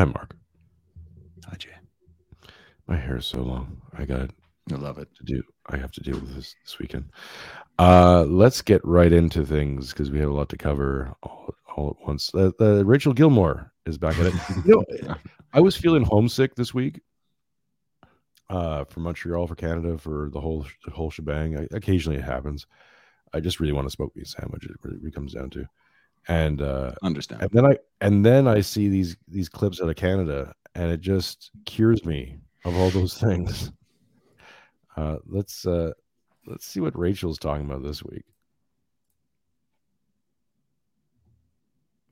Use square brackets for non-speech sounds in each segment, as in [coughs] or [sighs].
Hi, Mark. Hi, Jay. My hair is so long. I got it. I love it. to do. I have to deal with this this weekend. Uh, let's get right into things because we have a lot to cover all, all at once. Uh, uh, Rachel Gilmore is back at it. you know, [laughs] I was feeling homesick this week. Uh, for Montreal, for Canada, for the whole the whole shebang. I, occasionally it happens. I just really want to smoke me a sandwich. It really comes down to, and uh, Understand. and then I and then I see these these clips out of Canada, and it just cures me of all those [laughs] things. Uh, let's uh, let's see what Rachel's talking about this week.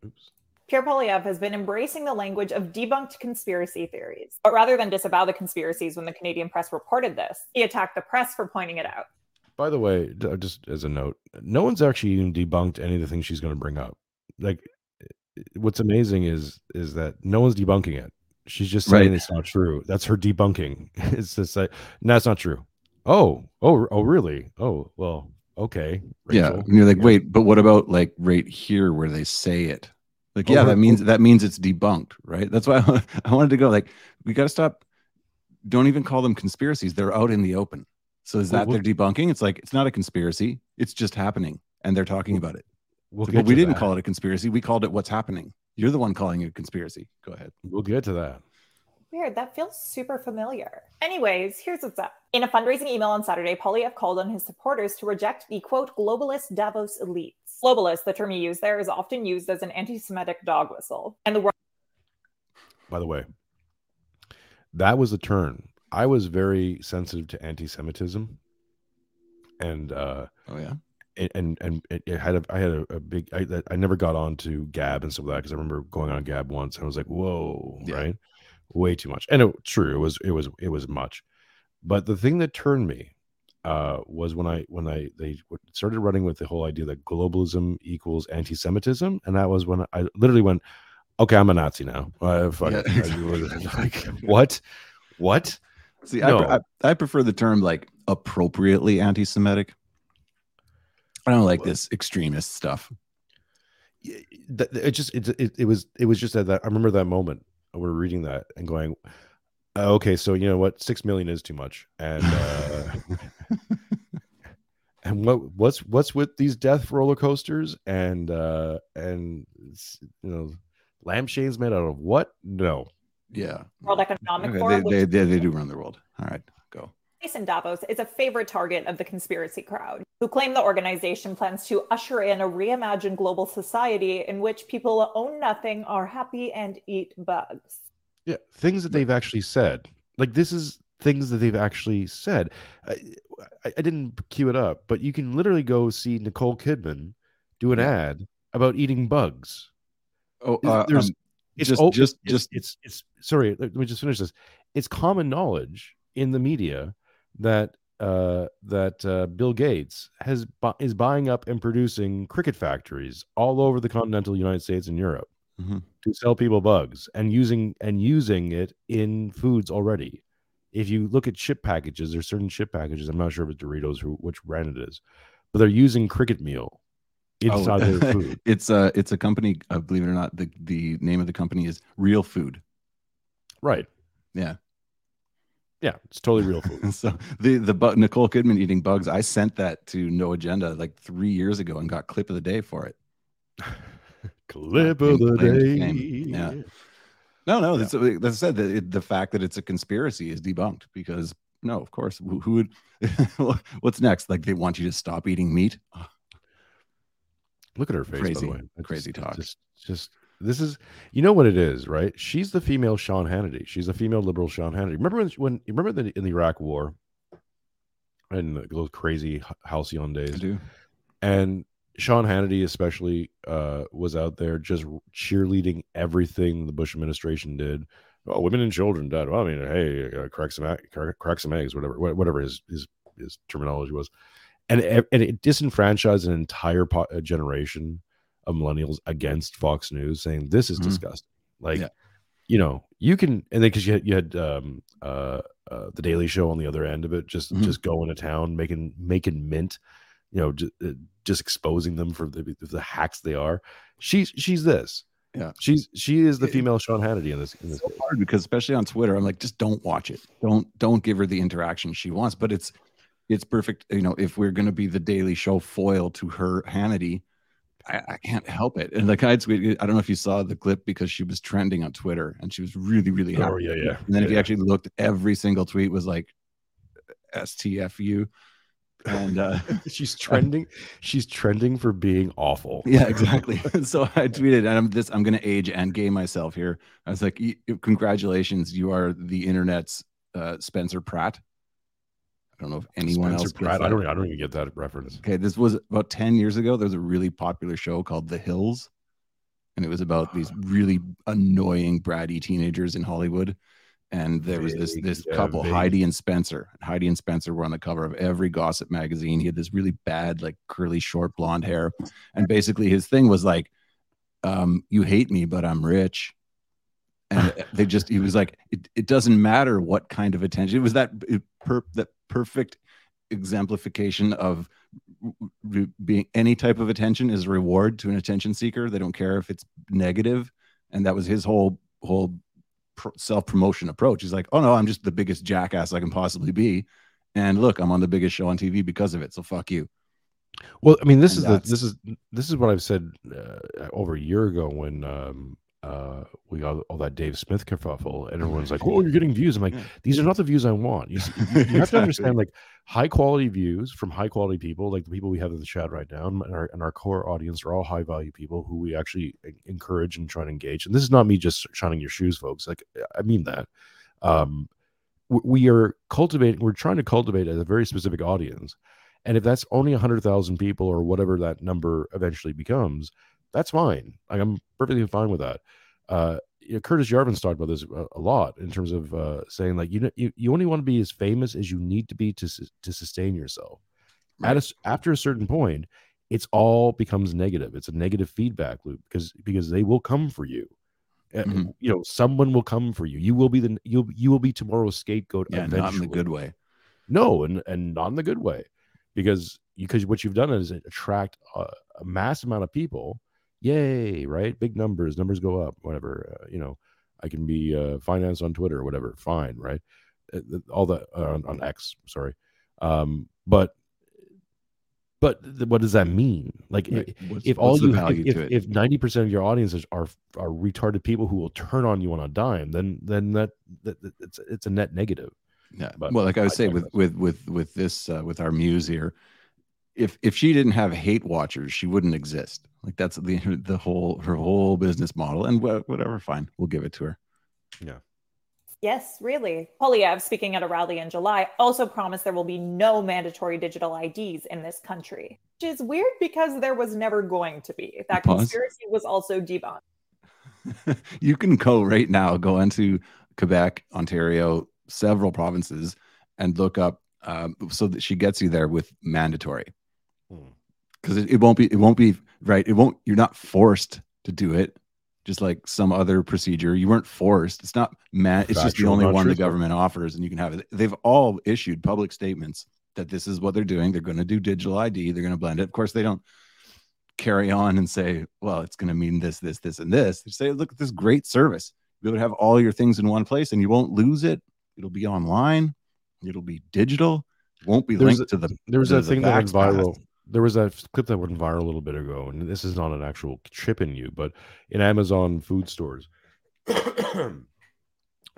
Oops. Pierre Poilievre has been embracing the language of debunked conspiracy theories. But rather than disavow the conspiracies when the Canadian press reported this, he attacked the press for pointing it out. By the way, uh, just as a note, no one's actually even debunked any of the things she's going to bring up. Like, what's amazing is is that no one's debunking it. She's just saying Right. it's not true. That's her debunking. [laughs] It's just like, no, it's not true. Oh, oh, oh, really? Oh, well, okay. yeah. And you're like, wait, but what about like right here where they say it? Like, Oh, yeah, that oh means that means it's debunked, right? That's why I, [laughs] I wanted to go. Like, we got to stop. Don't even call them conspiracies. They're out in the open. So is that we'll- they're debunking? It's like it's not a conspiracy. It's just happening, and they're talking about it. We'll It's like, we didn't that. call it a conspiracy. We called it what's happening. You're the one calling it a conspiracy. Go ahead. We'll get to that. Weird, that feels super familiar. Anyways, here's what's up. In a fundraising email on Saturday, Poilievre called on his supporters to reject the quote, globalist Davos elites. Globalist, the term he used there, is often used as an anti Semitic dog whistle. And the word By the way, that was a turn. I was very sensitive to anti-Semitism, and uh, Oh yeah. and and, and it, it had a, I had a, a big I, I never got on to Gab and stuff like that because I remember going on Gab once and I was like, whoa, Yeah. right, way too much. And it, true, it was it was it was much. But the thing that turned me uh, was when I when I they started running with the whole idea that globalism equals anti-Semitism, and that was when I literally went, okay, I'm a Nazi now. Uh, fuck Yeah. [laughs] like, what? What? See, No. I, I, I prefer the term like appropriately anti-Semitic. I don't like this extremist stuff. it just it, it it was it was just at that I remember that moment we were reading that and going, uh, okay, so you know what, six million is too much, and uh, [laughs] and what what's what's with these death roller coasters and uh and you know lampshades made out of what? No, Yeah. World Economic Okay, Forum, they, they, they, they do run the world. All right, go. Jason Davos, is a favorite target of the conspiracy crowd, who claim the organization plans to usher in a reimagined global society in which people own nothing, are happy, and eat bugs. yeah, things that they've actually said. Like this is things that they've actually said. I, I, I didn't cue it up, but you can literally go see Nicole Kidman do an Yeah. ad about eating bugs. Oh, uh, there's- um, It's just, just, it's, just, it's it's sorry. Let me just finish this. It's common knowledge in the media that uh, that uh, Bill Gates has bu- is buying up and producing cricket factories all over the continental United States and Europe Mhm. to sell people bugs and using and using it in foods already. If you look at chip packages, there's certain chip packages. I'm not sure if it's Doritos or which brand it is, but they're using cricket meal inside Oh, their food. [laughs] it's a, it's a company. Uh, believe it or not, the the name of the company is Real Food. Right. Yeah. Yeah, it's totally real [laughs] food. so the the Nicole Kidman eating bugs. I sent that to No Agenda like three years ago and got clip of the day for it. [laughs] Clip of the day. fame. Yeah. No, no, that's that's said. The, it- the fact that it's a conspiracy is debunked because no, of course, who, who would? what's next? Like they want you to stop eating meat? Look at her face, by Crazy- the crazy just- talk. Just, just this is, you know what it is, right? She's the female Sean Hannity. She's a female liberal Sean Hannity. Remember when? when remember the, in the Iraq War, and the- those crazy halcyon I days, do. and Sean Hannity especially uh, was out there just cheerleading everything the Bush administration did. Oh, women and children died. Well, I mean, hey, uh, crack some crack, crack some eggs, whatever, whatever his his his terminology was, and it, and it disenfranchised an entire po- uh, generation of millennials against Fox News, saying this is Mhm. disgusting. Like, Yeah. you know, you can, and then because you had you had um, uh, uh, the Daily Show on the other end of it, just Mhm. just going to town, making making mint, you know, just, just exposing them for the, the hacks they are. She's she's this, Yeah. she's she is the female Sean Hannity in this. In this so hard because especially on Twitter, I'm like, just don't watch it. Don't don't give her the interaction she wants. But it's it's perfect. You know, if we're gonna be the Daily Show foil to her Hannity, I, I can't help it. And like I tweeted, I don't know if you saw the clip because she was trending on Twitter and she was really really happy. Oh yeah, yeah. And then if you yeah. actually looked, every single tweet was like STFU. And uh [laughs] she's trending, she's trending for being awful. yeah, exactly. [laughs] so I tweeted, and I'm this. I'm going to age and gay myself here. I was like, "Congratulations, you are the internet's uh, Spencer Pratt." I don't know if anyone Spencer else. Pratt. I don't. I don't even get that reference. Okay, this was about ten years ago. There was a really popular show called The Hills, and it was about these really annoying bratty teenagers in Hollywood. And there was this this yeah, couple, vague. Heidi and Spencer. Heidi and Spencer were on the cover of every gossip magazine. He had this really bad, like curly, short blonde hair, and basically his thing was like, um, "You hate me, but I'm rich." And they just, he was like, it, it doesn't matter what kind of attention. It was that it, per, that perfect exemplification of r- r- being any type of attention is a reward to an attention seeker. They don't care if it's negative, and that was his whole whole pro- self promotion approach. He's like, oh no, I'm just the biggest jackass I can possibly be, and look, I'm on the biggest show on TV because of it. So fuck you. Well, I mean, this And is the this is this is what I've said uh, over a year ago when um uh we got all that Dave Smith kerfuffle, and everyone's like, "Oh, you're getting views." I'm like, "These are not the views I want." You, you- you have to understand, like, high quality views from high quality people, like the people we have in the chat right now, and our, and our core audience are all high value people who we actually encourage and try to engage. And this is not me just shining your shoes, folks. Like, I mean that. Um, we are cultivating. We're trying to cultivate a very specific audience. And if that's only 100,000 people or whatever that number eventually becomes, that's fine. Like, I'm perfectly fine with that. Uh, you know, Curtis Yarvin's talked about this a, a lot in terms of uh, saying like you know you, you only want to be as famous as you need to be to to sustain yourself. At a after a certain point, it's all becomes negative. It's a negative feedback loop because because they will come for you. Uh, Mhm. You know, someone will come for you. You will be the you you will be tomorrow's scapegoat. Yeah, not in the good way. No, and and not in the good way, because because what you've done is attract a, a mass amount of people. Yay! Right, big numbers, numbers go up. Whatever, uh, you know, I can be uh, financed on Twitter or whatever. Fine, right? Uh, All that uh, on, on X. Sorry, um, but but what does that mean? Like, Right. i- What's- if all you value if if ninety percent of your audiences are are retarded people who will turn on you on a dime, then then that, that, that it's it's a net negative. Yeah. But well, like I was I saying with with with with this uh, with our muse here, if if she didn't have hate watchers, she wouldn't exist. Like that's the [laughs] the whole her whole business model. And wha- whatever, fine, we'll give it to her. Yeah. Yes, really. Poilievre, speaking at a rally in July, also promised there will be no mandatory digital IDs in this country, which is weird because there was never going to be. That Pause. conspiracy was also debunked. [laughs] you can go right now, go into Quebec, Ontario, several provinces, and look up um, so that she gets you there with mandatory. Because it, it won't be, it won't be right. It won't. You're not forced to do it. Just like some other procedure, you weren't forced. It's not man. It's just the only one the government offers, and you can have it. They've all issued public statements that this is what they're doing. They're going to do digital ID. They're going to blend it. Of course, they don't carry on and say, well, it's going to mean this, this, this, and this. They say, look at this great service. You'll have all your things in one place and you won't lose it. It'll be online. It'll be digital. It won't be linked to the. There was that the thing that went path. There was a clip that went viral a little bit ago, and this is not an actual chip in you, but in Amazon food stores, [coughs]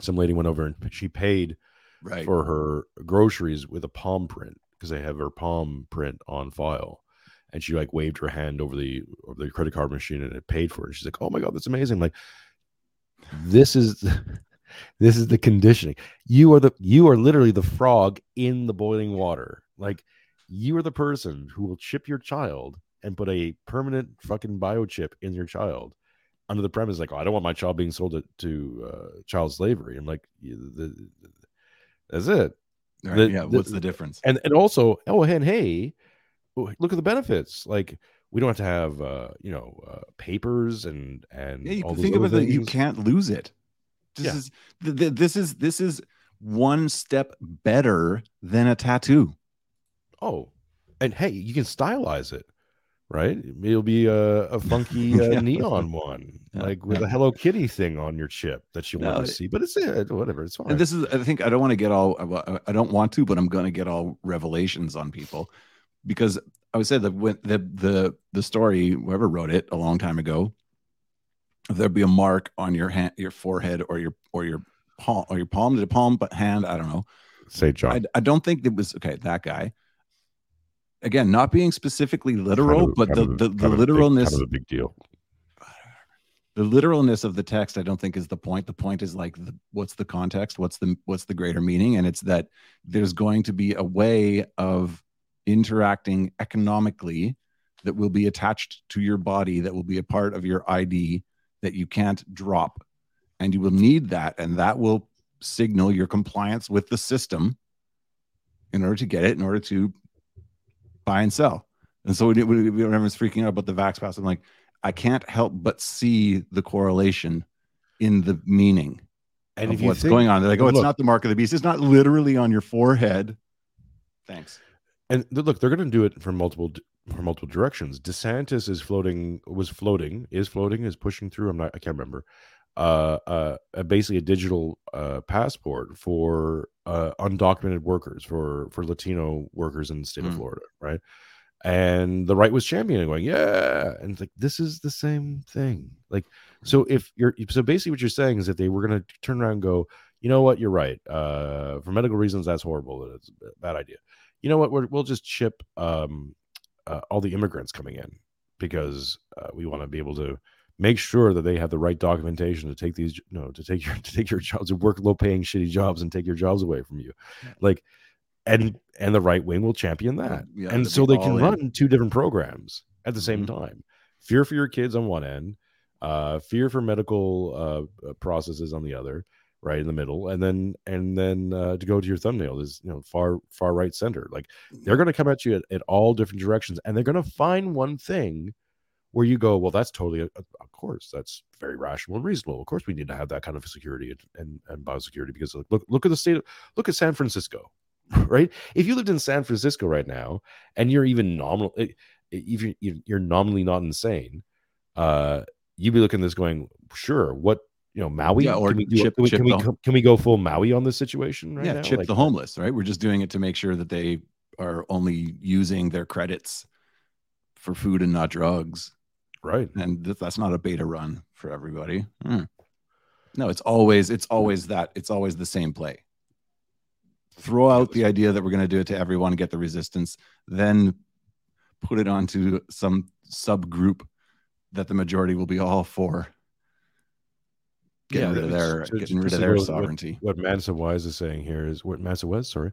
some lady went over and she paid Right. for her groceries with a palm print because they have her palm print on file, and she like waved her hand over the over the credit card machine and it paid for it. She's like, "Oh my god, that's amazing!" Like this is [laughs] this is the conditioning. You are the you are literally the frog in the boiling water. Like you are the person who will chip your child and put a permanent fucking biochip in your child under the premise like, oh, I don't want my child being sold to, to uh, child slavery. I'm like, the, the- that's it. Right, the- yeah. What's the difference? And and also, oh, and hey, oh, look at the benefits. Like we don't have to have uh, you know uh, papers and and Yeah, you all think about that. You can't lose it. This Yeah. is th- th- this is this is one step better than a tattoo. Oh, and hey, you can stylize it, right? It'll be a, a funky [laughs] uh, Yeah. neon one, Yeah. like with Yeah. a Hello Kitty thing on your chip that you want No, to see. But it's uh, whatever. It's fine. And this is, I think, I don't want to get all, I don't want to, but I'm going to get all revelations on people because I would say that when the the the story, whoever wrote it a long time ago, there'd be a mark on your hand, your forehead, or your or your palm, or your palm to the palm, but hand, I don't know. Say, John. I, I don't think it was okay. That guy, again, not being specifically literal, Kind of- but the the, the big- literalness kind of a big deal. the literalness of the text i don't think is the point. The point is like the, what's the context? What's the what's the greater meaning? And it's that there's going to be a way of interacting economically that will be attached to your body that will be a part of your id that you can't drop. And you will need that and that will signal your compliance with the system in order to get it in order to buy and sell and so when everyone's freaking out about the vax pass i'm like I can't help but see the correlation in the meaning And of if you what's think, going on. They're like, oh, it's look- not the mark of the beast. It's not literally on your forehead. Thanks. and look, they're going to do it from multiple from multiple directions. DeSantis is floating, was floating, is floating, is pushing through. I'm not, I can't remember. Uh, uh, basically a digital uh, passport for uh, undocumented workers, for for Latino workers in the state of Mm. Florida, right? And the right was championing, going, yeah, and it's like this is the same thing. Like, so if you're, so basically what you're saying is that they were going to turn around and go, you know what, you're right. Uh, for medical reasons, that's horrible. It's a bad idea you know what? We're, we'll just chip um, uh, all the immigrants coming in because uh, we want to be able to make sure that they have the right documentation to take these, you know, to take your [laughs] to take your jobs, to work low paying shitty jobs and take your jobs away from you, like, and and the right wing will champion that, Yeah, and so they can in. run two different programs at the same Mhm. time. Fear for your kids on one end, uh, fear for medical uh, uh, processes on the other right in the middle and then and then uh, to go to your thumbnail is you know far far right center like they're going to come at you at, at all different directions and they're going to find one thing where you go well that's totally course that's very rational and reasonable of course we need to have that kind of security and and, and biosecurity because look look at the state of, look at san francisco [laughs] right if you lived in san francisco right now and you're even nominal eh, even you're nominally not insane uh you'd be looking at this going sure what you know maui Yeah, or can we, do, chip- can, we, can, we, the- can we go full maui on this situation right yeah, now chip Like, the homeless, right? We're just doing it to make sure that they are only using their credits for food and not drugs. Right And th- that's not a beta run for everybody. Hmm. No, it's always it's always that it's always the same play. Throw out the idea that we're going to do it to everyone, get the resistance, then put it onto some subgroup that the majority will be all for. Getting Yeah, rid of their so getting rid of their what- sovereignty. what Mansa Wise is saying here is what Mansa Wise, sorry,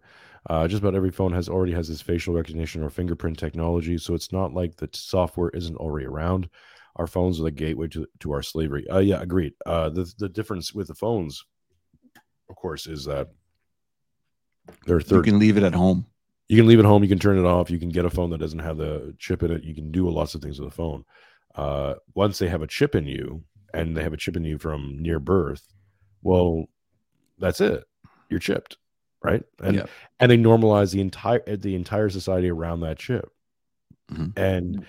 uh, just about every phone has already has this facial recognition or fingerprint technology, so it's not like the software isn't already around. Our phones are the gateway to to our slavery. Uh, yeah, agreed. Uh, the the difference with the phones, of course, is that they're third. You can leave it at home. you can leave it home. You can turn it off. You can get a phone that doesn't have the chip in it. You can do lots of things with a phone. Uh, once they have a chip in you, and they have a chip in you from near birth, well, that's it. You're chipped, right? And Yeah. and they normalize the entire the entire society around that chip. Mhm. And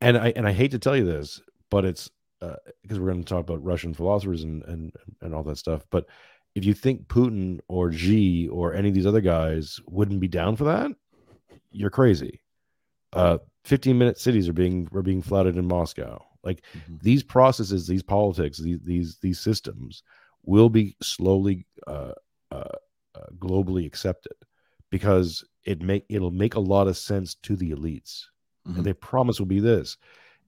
and I and I hate to tell you this, but it's uh, because we're going to talk about Russian philosophers and and and all that stuff. But if you think Putin or Xi or any of these other guys wouldn't be down for that, you're crazy. Uh, 15 minute cities are being are being flouted in Moscow. Like Mhm. these processes, these politics, these these these systems will be slowly uh, uh, uh, globally accepted because it make it'll make a lot of sense to the elites, Mhm. and they promise will be this,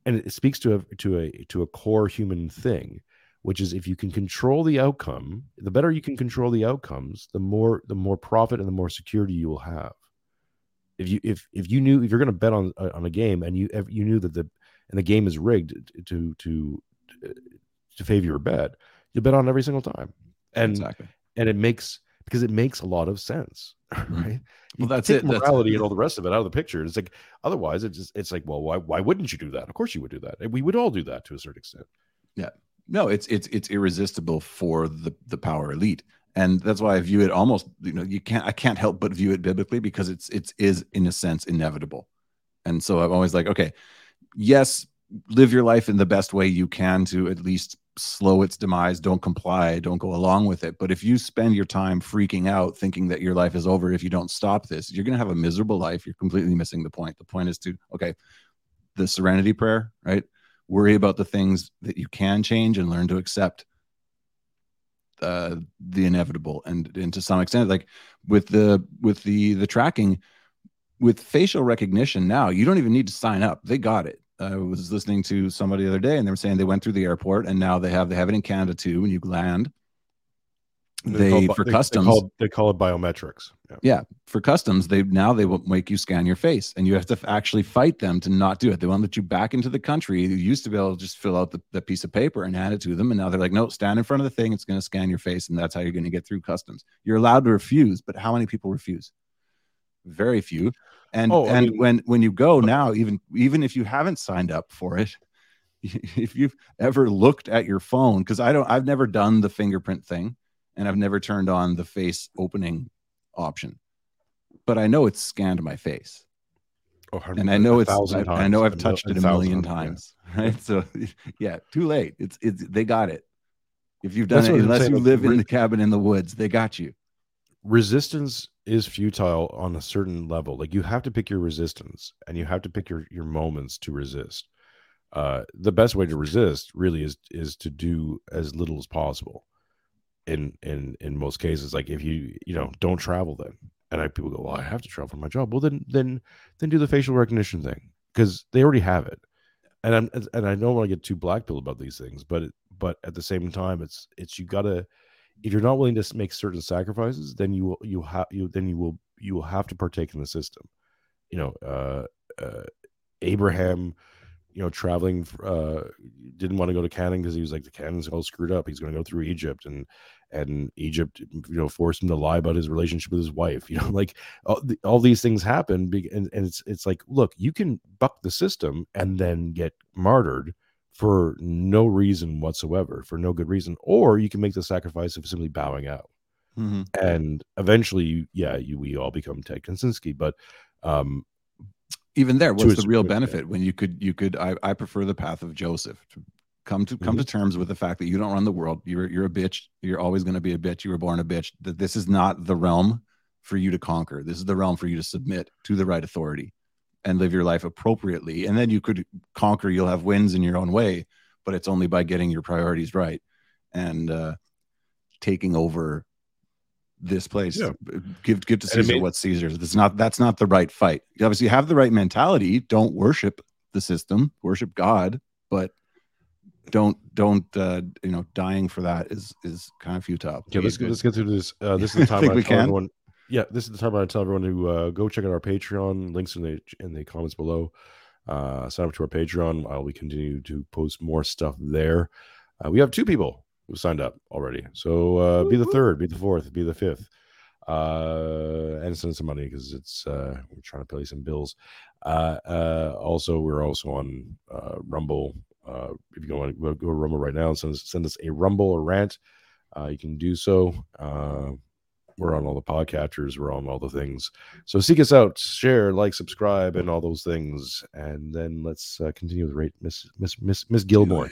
and it speaks to a to a to a core human thing, which is if you can control the outcome, the better you can control the outcomes, the more the more profit and the more security you will have. If you if if you knew if you're going to bet on on a game and you you knew that the and the game is rigged to to uh, to favor your bet, you bet on every single time, and exactly. and it makes because it makes a lot of sense, [laughs] mm-hmm. right? Well, You that's take it. That's- Morality and all the rest of it out of the picture. It's like otherwise, it's just, it's like, well, why why wouldn't you do that? Of course, you would do that. We would all do that to a certain extent. Yeah, no it's it's it's irresistible for the the power elite and that's why i view it almost you know you can't i can't help but view it biblically because it's it's is in a sense inevitable and so i'm always like okay yes, live your life in the best way you can to at least slow its demise. Don't comply. Don't go along with it. But if you spend your time freaking out, thinking that your life is over if you don't stop this, you're going to have a miserable life. You're completely missing the point. The point is to, okay, the serenity prayer, right? Worry about the things that you can change and learn to accept uh, the inevitable. And, and to some extent, like with the, with the, the tracking, with facial recognition now, you don't even need to sign up. They got it I was listening to somebody the other day, and they were saying they went through the airport, and now they have they have it in Canada too. When you land, they called, for they, customs they call, they call it biometrics. Yeah. yeah. For customs they now they will make you scan your face and you have to actually fight them to not do it. They won't let you back into the country. You used to be able to just fill out the, the piece of paper and hand it to them and now they're like no stand in front of the thing. It's going to scan your face and that's how you're going to get through customs. You're allowed to refuse but how many people refuse? Very few and Oh, I and mean- when when you go now even even if you haven't signed up for it [laughs] if you've ever looked at your phone because i don't i've never done the fingerprint thing and i've never turned on the face opening option. But i know it's scanned my face. Oh, and i know it's I, I, know i've touched it a million million times, yeah. [laughs] right? So [laughs] yeah too late. It's it's they got it. If you've done That's it unless you live in the cabin in the woods they got you resistance is futile on a certain level. Like you have to pick your resistance and you have to pick your your moments to resist. Uh the best way to resist really is is to do as little as possible in in in most cases. Like if you you know don't travel then and I people go well I have to travel for my job. Well then then then do the facial recognition thing because they already have it. And I'm and I don't want to get too black pill about these things but but at the same time it's it's you gotta if you're not willing to make certain sacrifices, then you will you have you then you will you will have to partake in the system. You know, uh, uh, Abraham, you know, traveling uh, didn't want to go to Canaan because he was like the Canaan's all screwed up. He's going to go through Egypt, and and Egypt, you know, forced him to lie about his relationship with his wife. [laughs] You know, like all, the, all these things happen, and, and it's it's like, look, you can buck the system and then get martyred for no reason whatsoever, for no good reason, or you can make the sacrifice of simply bowing out. And eventually, you, yeah, you we all become Ted Kaczynski, but um, even there what's the real benefit extent. when you could you could I, I prefer the path of joseph to come to come to Mm-hmm. terms with the fact that you don't run the world. You're you're a bitch. You're always going to be a bitch. You were born a bitch. That this is not the realm for you to conquer. This is the realm for you to submit to the right authority and live your life appropriately and then you could conquer you'll have wins in your own way but it's only by getting your priorities right and uh taking over this place Yeah. give give to caesar made- what's caesar's that's not that's not the right fight you obviously have the right mentality don't worship the system worship god but don't don't uh you know dying for that is is kind of futile yeah, let's let's get through this. Uh, this is the [laughs] time Think I we can? everyone. Yeah, this is the time I tell everyone to uh, go check out our Patreon. Links in the in the comments below. Uh, sign up to our Patreon. I'll be continue to post more stuff there. Uh, we have two people who signed up already. So uh, be the third, be the fourth, be the fifth, uh, and send us some money because it's uh, we're trying to pay some bills. Uh, uh, also, we're also on uh, Rumble. Uh, if you go on go, go to Rumble right now and send us, send us a Rumble or rant, uh, you can do so. We're on all the podcatchers. We're on all the things. So seek us out, share, like, subscribe, and all those things. And then let's uh, continue with rate Miss Miss Miss Miss Gilmore.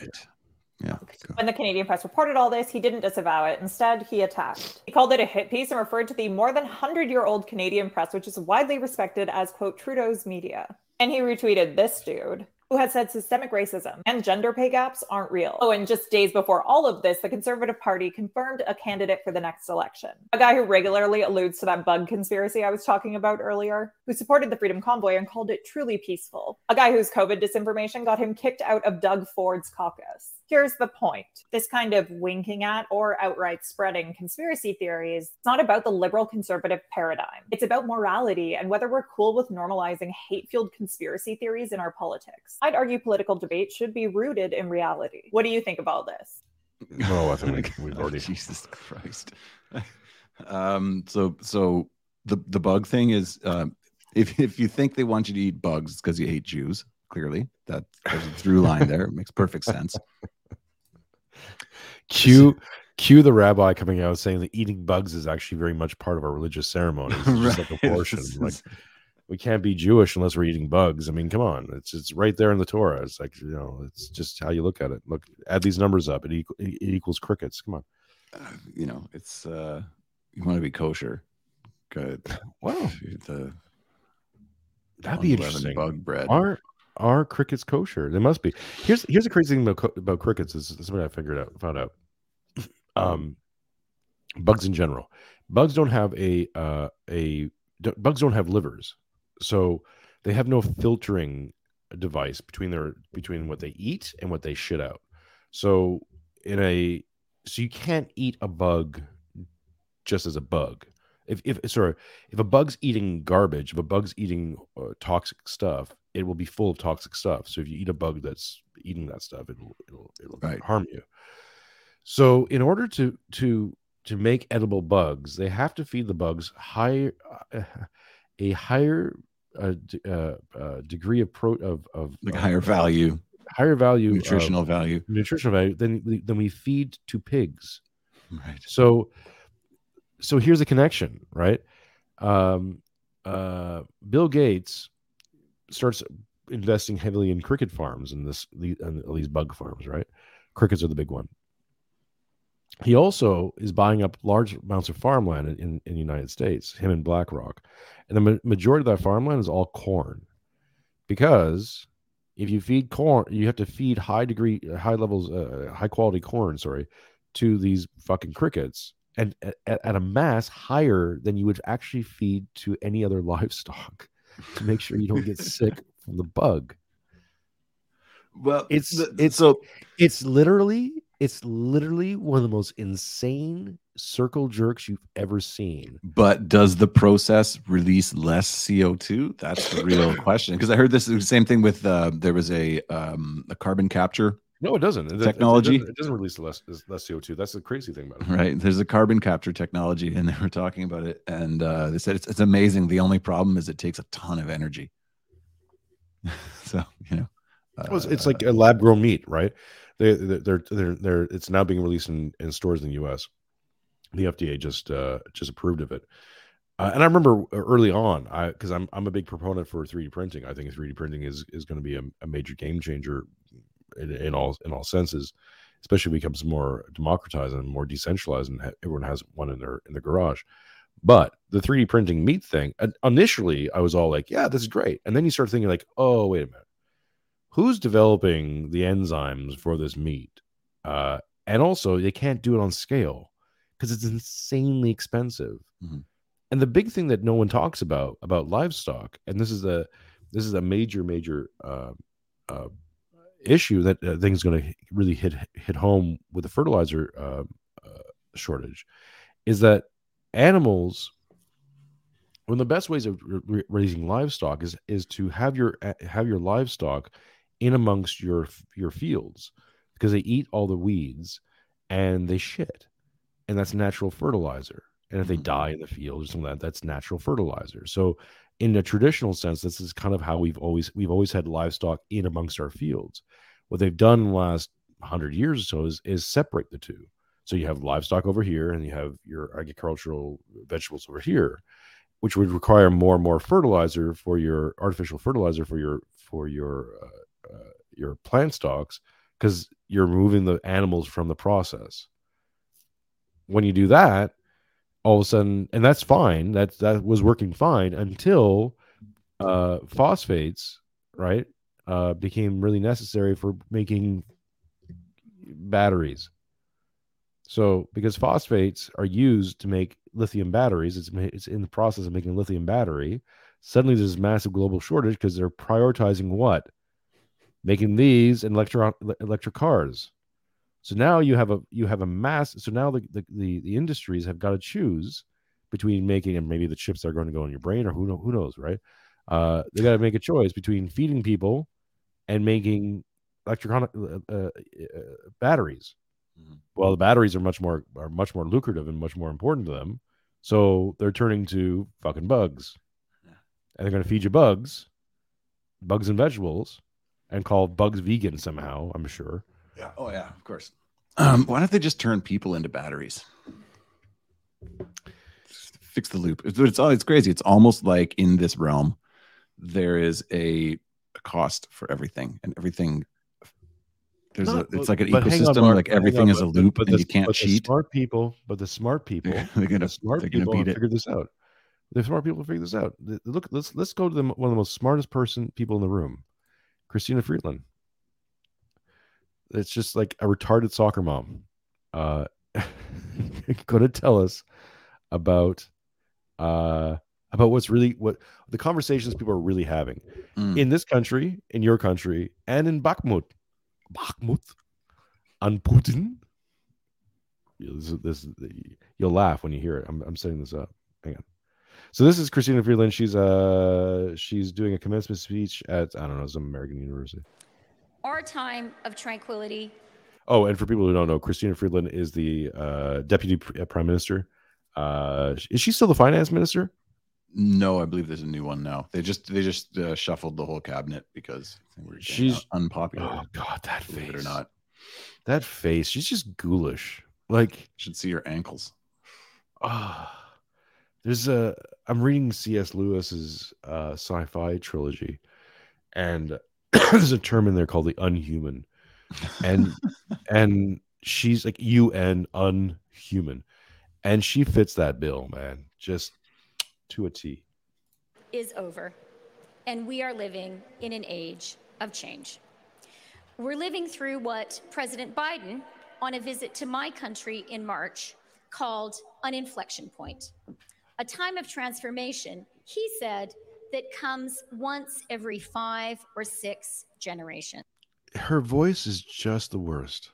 Yeah. When the Canadian press reported all this, he didn't disavow it. Instead, he attacked. He called it a hit piece and referred to the more than 100 year old Canadian press, which is widely respected as, quote, Trudeau's media. And he retweeted this dude. Who had said systemic racism and gender pay gaps aren't real. Oh, and just days before all of this, the Conservative Party confirmed a candidate for the next election. A guy who regularly alludes to that bug conspiracy I was talking about earlier, who supported the Freedom Convoy and called it truly peaceful. A guy whose COVID disinformation got him kicked out of Doug Ford's caucus. Here's the point this kind of winking at or outright spreading conspiracy theories, it's not about the liberal conservative paradigm. It's about morality and whether we're cool with normalizing hate fueled conspiracy theories in our politics. I'd argue political debate should be rooted in reality. What do you think of all this? [laughs] Oh, I think we- we've Oh, already- [laughs] Jesus Christ. [laughs] um, so so the the bug thing is um, if if you think they want you to eat bugs, it's because you hate Jews. Clearly, that there's a through line there. It makes perfect sense. Cue cue the rabbi coming out saying that eating bugs is actually very much part of our religious ceremonies. It's just like [laughs] abortion. Like we can't be Jewish unless we're eating bugs. I mean, come on, it's it's right there in the Torah. It's like you know, it's just how you look at it. Look, add these numbers up. It, equal, it equals crickets. Come on. Uh, you know, it's uh you want to be kosher. Good. Wow, The that'd be 11 interesting. Bug bread. Are are crickets kosher? They must be. Here's here's the crazy thing about about crickets is something I figured out found out. [sniffs] Um, bugs in general, bugs don't have a uh, a bugs don't have livers, so they have no filtering device between their between what they eat and what they shit out. So in a so you can't eat a bug just as a bug. If if sorry, if a bug's eating garbage, if a bug's eating uh, toxic stuff, it will be full of toxic stuff. So if you eat a bug that's eating that stuff, it'll it'll it'll Right. harm you. So in order to to to make edible bugs, they have to feed the bugs higher uh, a higher uh, d- uh, uh, degree of pro of of like uh, higher value, higher value of- nutritional value. nutritional value than we, than we feed to pigs. Right. So, so here's a connection, right? Um, uh, Bill Gates starts investing heavily in cricket farms and this the, and these bug farms, right? Crickets are the big one. He also is buying up large amounts of farmland in, in, in the United States, him and BlackRock. And the ma- majority of that farmland is all corn. Because if you feed corn, you have to feed high degree, high levels, uh, high quality corn, sorry, to these fucking crickets and at, at a mass higher than you would actually feed to any other [laughs] livestock to [laughs] make sure you don't get sick from the bug. Well, It's the- it's so it's literally it's literally one of the most insane circle jerks you've ever seen. But does the process release less CO2? That's the real [coughs] question. Because I heard this the same thing with uh, there was a um, a carbon capture, No, it doesn't. It- it- it Technology? doesn't- It, doesn't release less less CO two. That's the crazy thing about it. right? There's a carbon capture technology, and they were talking about it, and uh, they said it's, it's amazing. The only problem is it takes a ton of energy. [laughs] so you know, Well, it's, it's uh, like a lab grown meat, right? They they're, they're they're they're it's now being released in, in stores in the U.S. The FDA just uh, just approved of it, uh, and I remember early on, I because I'm I'm a big proponent for 3D printing. I think 3D printing is is going to be a, a major game changer in, in all in all senses, especially becomes more democratized and more decentralized, and ha- everyone has one in their in their garage. But the 3D printing meat thing, initially, I was all like, "Yeah, this is great," and then you start thinking like, "Oh, wait a minute." who's developing the enzymes for this meat uh, and also they can't do it on scale because it's insanely expensive Mhm. and the big thing that no one talks about about livestock and this is a this is a major major uh, uh, issue that I think is going to really hit hit home with the fertilizer uh, uh, shortage is that animals one of the best ways of r- raising livestock is is to have your have your livestock in amongst your your fields because they eat all the weeds and they shit and that's natural fertilizer and if they Mhm. die in the field or something like that that's natural fertilizer so in a traditional sense this is kind of how we've always we've always had livestock in amongst our fields what they've done in the last 100 years or so is, is separate the two so you have livestock over here and you have your agricultural vegetables over here which would require more and more fertilizer for your artificial fertilizer for your for your uh, uh, your plant stocks because you're removing the animals from the process. When you do that, all of a sudden, and that's fine. That that was working fine until uh, phosphates, right, uh, became really necessary for making batteries. So, because phosphates are used to make lithium batteries, it's it's in the process of making a lithium battery. Suddenly, there's this massive global shortage because they're prioritizing what making these and electro electric cars. So now you have a you have a mass. So now the the, the, the industries have got to choose between making and maybe the chips are going to go in your brain or who know, who knows, right? Uh, they got to make a choice between feeding people and making electronic uh, uh, uh, batteries. Mhm. Well, the batteries are much more are much more lucrative and much more important to them. So they're turning to fucking bugs, Yeah. and they're going to feed you bugs, bugs and vegetables, and call bugs vegan somehow. I'm sure. Yeah. Oh yeah, of course. Um, why don't they just turn people into batteries? Fix the loop. It's, it's all it's crazy. It's almost like in this realm, there is a, a cost for everything, and everything. There's Not- a, it's like an but hang on, ecosystem, like everything on, is a but the- loop, but and the- you can't but the cheat. smart people, but the smart [laughs] people, They're, they're gonna, the smart they're gonna people beat have it. this out. The smart people figure this out. Look, let's let's go to the, one of the most smartest person people in the room, Christina Freeland. It's just like a retarded soccer mom, uh, [laughs] going to tell us about uh about what's really what the conversations people are really having Mm. in this country, in your country, and in Bakhmut, Bakhmut, on Putin. This, this, you'll laugh when you hear it. I'm, I'm setting this up. Hang on. So this is Christina Freeland. She's uh she's doing a commencement speech at I don't know some American university. Our time of tranquility Oh, and for people who don't know, Christina Freeland is the uh, deputy pr- uh, prime minister. Uh, is she still the finance minister? No, I believe there's a new one now. They just they just uh, shuffled the whole cabinet because they were She's- unpopular. Oh God, that believe face it or not, that face. She's just ghoulish. Like should see her ankles. Ah, there's a. I'm reading C.S. Lewis's uh, sci-fi trilogy, and [coughs] there's a term in there called the unhuman, and [laughs] and she's like UN unhuman, and she fits that bill, man, just to a T. is over, and we are living in an age of change. We're living through what President Biden, on a visit to my country in March, called an inflection point. A time of transformation, he said, that comes once every five or six generations. Her voice is just the worst.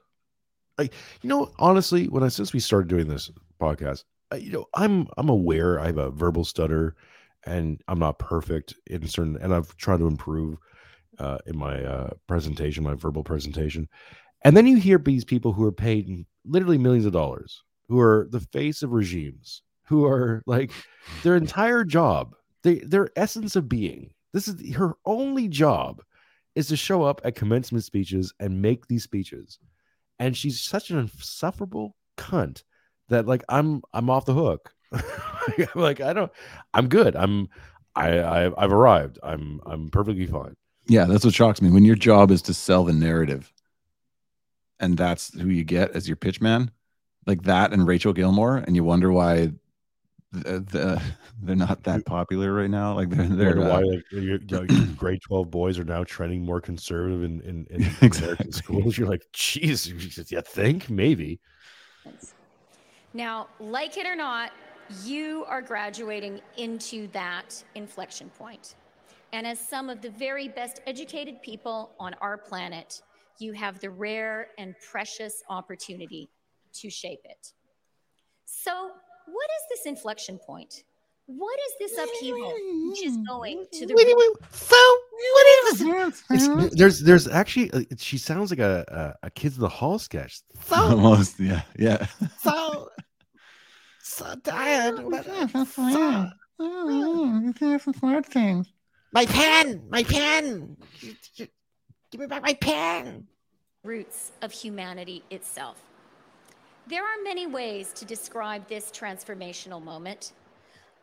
Like you know, honestly, when I since we started doing this podcast, I, you know, I'm I'm aware I have a verbal stutter, and I'm not perfect in certain, and I've tried to improve uh, in my uh, presentation, my verbal presentation. And then you hear these people who are paid literally millions of dollars, who are the face of regimes, who are like their entire job, they, their essence of being. This is her only job is to show up at commencement speeches and make these speeches. And she's such an insufferable cunt that like I'm I'm off the hook. [laughs] like I don't I'm good. I'm I, I I've arrived. I'm I'm perfectly fine. Yeah, that's what shocks me. When your job is to sell the narrative, and that's who you get as your pitch man, like that and Rachel Gilmore, and you wonder why the, the, they're not that popular right now. Like they're they're uh, why like, your, [clears throat] your grade 12 boys are now trending more conservative in, in, in [laughs] Exactly. American schools. You're like, geez, you think? Maybe. Now, like it or not, you are graduating into that inflection point. And as some of the very best educated people on our planet, you have the rare and precious opportunity to shape it. So, what is this inflection point? What is this upheaval which is going to the So what is It's- there's there's actually uh, she sounds like a a, a kids in the hall sketch. [laughs] almost yeah yeah. So so tired. [laughs] So, My pen! My pen! Give me back my pen! roots of humanity itself. There are many ways to describe this transformational moment,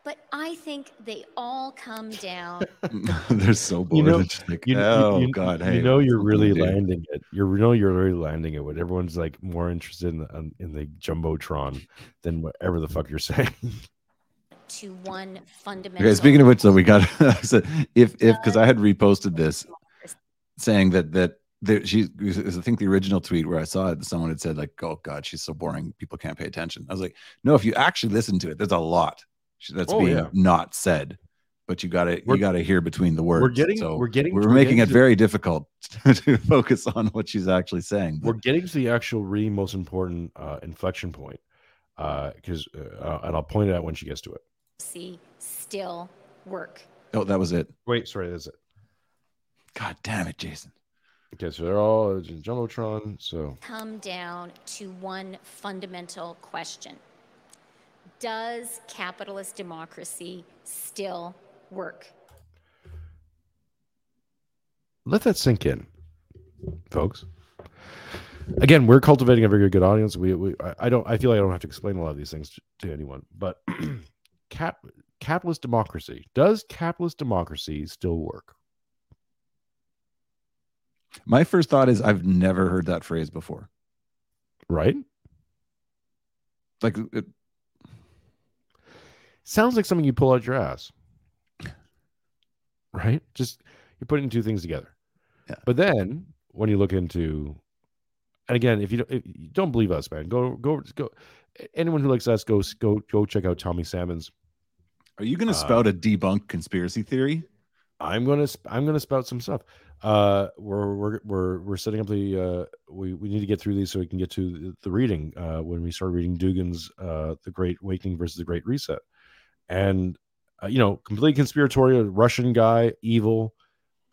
but I think they all come down [laughs] they're so bored. You know- just like, you, you- oh you- god, you hey, know what's you're really to do?" landing it. You know you're really landing it when everyone's like more interested in the, um, in the jumbotron than whatever the fuck you're saying. [laughs] to one fundamental. Okay, speaking of which, though, we got [laughs] so if if because I had reposted this saying that that there she I think the original tweet where I saw it, someone had said like, "Oh God, she's so boring, people can't pay attention." I was like, "No, if you actually listen to it, there's a lot that's Oh, being yeah. not said, but you got to We're- you got to hear between the words." we're getting so we're getting we're making getting it to- very difficult [laughs] to focus on what she's actually saying. we're getting to the actual really most important uh, inflection point because uh, uh, and I'll point it out when she gets to it. See, still work. oh, that was it. Wait, sorry, that's it. God damn it, Jason. Okay, so they're all jumbotron. So Come down to one fundamental question Does capitalist democracy still work? let that sink in, folks. Again, we're cultivating a very good audience. We, we I- don't, I feel like I don't have to explain a lot of these things to, to anyone. But [clears throat] cap, capitalist democracy. Does capitalist democracy still work? My first thought is I've never heard that phrase before. Right? Like it, Sounds like something you pull out your ass. Right? Just you're putting two things together. Yeah. But then when you look into and again, if you don't, if you don't believe us, man, go go go anyone who likes us, go go go check out Tommy Salmon's are you going to Uh, spout a debunked conspiracy theory? I'm gonna I'm gonna spout some stuff. Uh, we're we're we're we're setting up the uh we we need to get through these so we can get to the, the reading. Uh, when we start reading Dugin's uh the Great Awakening versus the Great Reset, and uh, you know completely conspiratorial Russian guy, evil.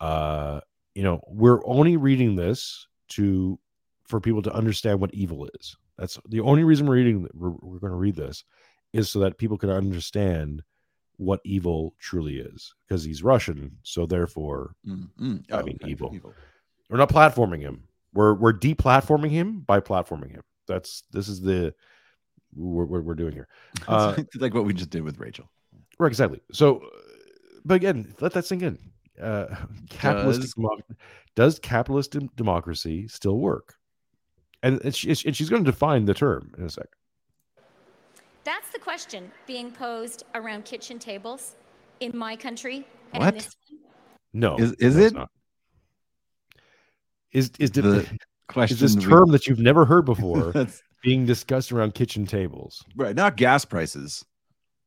Uh, you know we're only reading this to for people to understand what evil is. That's the only reason we're reading. We're, we're going to read this is so that people can understand what evil truly is because he's Russian. So therefore, Mm, mm. I mean, evil. we're not platforming him. We're we're deplatforming him by platforming him. That's this is the what we're, we're doing here. [laughs] Uh, It's like what we just did with Rachel. Right, exactly. So, uh, but again, let that sink in. Uh, [laughs] capitalistic Does- democ- does capitalist dem- democracy still work? And, and, she, and she's going to define the term in a second. That's the question being posed around kitchen tables in my country. And What? This one. No, Is- is it's it? not. Is is, The the, Question is this we- term that you've never heard before [laughs] That's being discussed around kitchen tables? right, not gas prices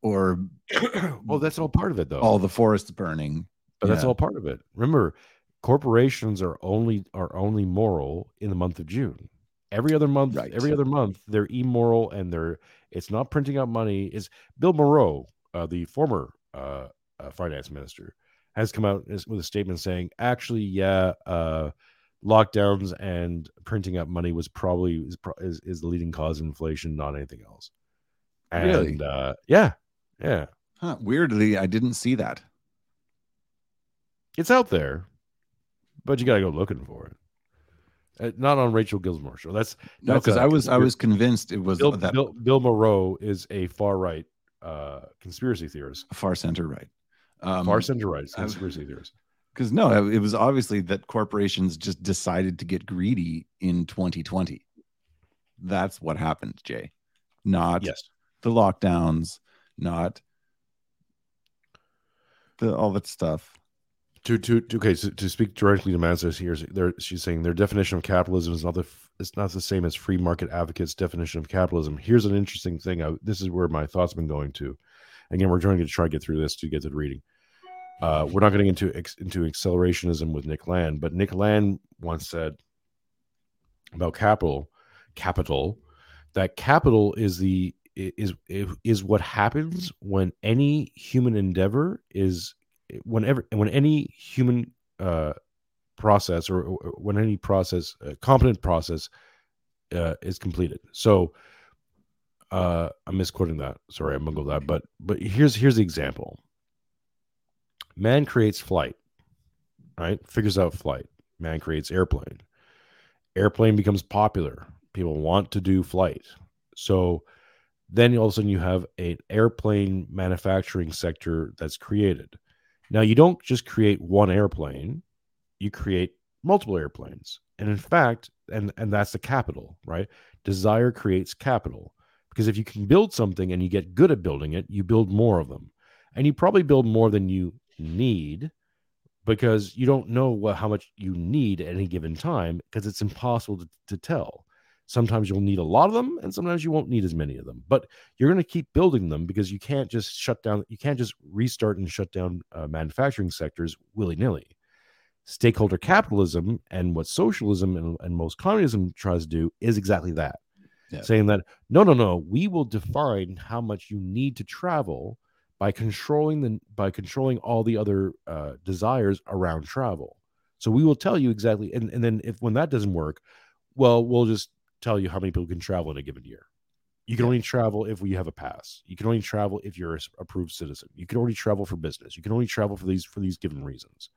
or [clears throat] well, that's all part of it, though. all the forests burning. but that's all part of it. Remember, corporations are only are only moral in the month of June. Every other month, Right. every other month, they're immoral and they're it's not printing out money. Is Bill Morneau, uh, the former uh, uh, finance minister, has come out with a statement saying, actually, yeah, uh, lockdowns and printing out money was probably is, is, is the leading cause of inflation, not anything else. And Really? uh, yeah, yeah, Huh, weirdly, I didn't see that. it's out there, but you got to go looking for it. Uh, not on Rachel Gilmore show. That's No, because I was I was convinced it was Bill, that Bill, Bill Morneau is a far right uh, conspiracy theorist, far center right. Um, far center right conspiracy theorist. because no, it was obviously that corporations just decided to get greedy in 2020. That's what happened, Jay. Not Yes, the lockdowns, not the all that stuff. To to to- okay. So to speak directly to Manzas here, she's saying their definition of capitalism is not the it's not the same as free market advocates' definition of capitalism. Here's an interesting thing. I, this is where my thoughts have been going to. Again, we're trying to try to get through this to get to the reading. Uh, we're not getting into into accelerationism with Nick Land, but Nick Land once said about capital, capital, that capital is the is is what happens when any human endeavor is whenever when any human uh, process or, or when any process uh, competent process uh, is completed. So uh, I'm misquoting that. Sorry, I bungled that. But but here's here's the example. Man creates flight, right? Figures out flight. Man creates airplane. Airplane becomes popular. People want to do flight. So then all of a sudden you have an airplane manufacturing sector that's created. Now you don't just create one airplane, you create multiple airplanes. And in fact, and and that's the capital, right? Desire creates capital. Because if you can build something and you get good at building it, you build more of them. And you probably build more than you need because you don't know what how much you need at any given time because it's impossible to, to tell. Sometimes you'll need a lot of them and sometimes you won't need as many of them. But you're going to keep building them because you can't just shut down you can't just restart and shut down uh, manufacturing sectors willy-nilly stakeholder capitalism and what socialism and, and most communism tries to do is exactly that Yeah. saying that no no no we will define how much you need to travel by controlling the by controlling all the other uh, desires around travel so we will tell you exactly and, and then if when that doesn't work well we'll just tell you how many people can travel in a given year you can only travel if we have a pass. You can only travel if you're a s- approved citizen. You can only travel for business. You can only travel for these for these given reasons,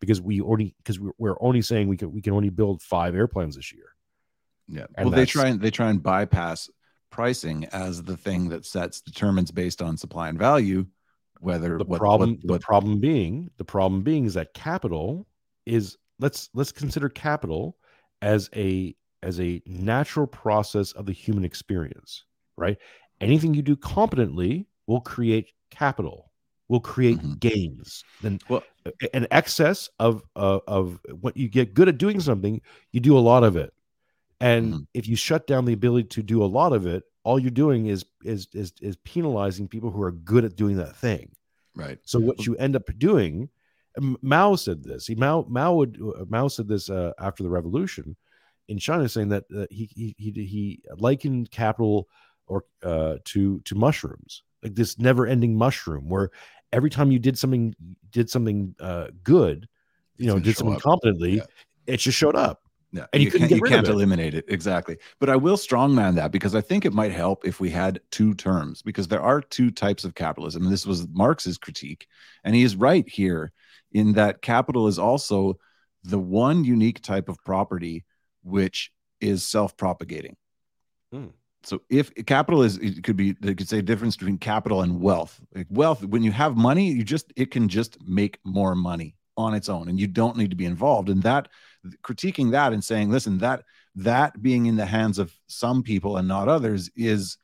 because we only because we're, we're only saying we can we can only build five airplanes this year. Yeah. And well, they try and they try and bypass pricing as the thing that sets determines based on supply and value whether the what, problem what, the problem being the problem being is that capital is let's let's consider capital as a as a natural process of the human experience right anything you do competently will create capital will create Mhm. gains then Well- an excess of uh, of what you get good at doing something you do a lot of it and Mhm. if you shut down the ability to do a lot of it all you're doing is is is is penalizing people who are good at doing that thing right so what you end up doing, Mao said this. He Mao Mao would Mao said this uh, after the revolution in China, saying that uh, he, he he he likened capital or uh, to to mushrooms, like this never-ending mushroom, where every time you did something did something uh, good, you It's know, did something up. competently, Yeah. it just showed up. Yeah, And you you, couldn't can't, get you can't it. eliminate it exactly. But I will strongman that because I think it might help if we had two terms because there are two types of capitalism. And this was Marx's critique, and he is right here in that capital is also the one unique type of property which is self-propagating. Hmm. So if capital is, it could be, they could say difference between capital and wealth. Like wealth, when you have money, you just it can just make more money on its own, and you don't need to be involved. And that critiquing that and saying, listen, that that being in the hands of some people and not others is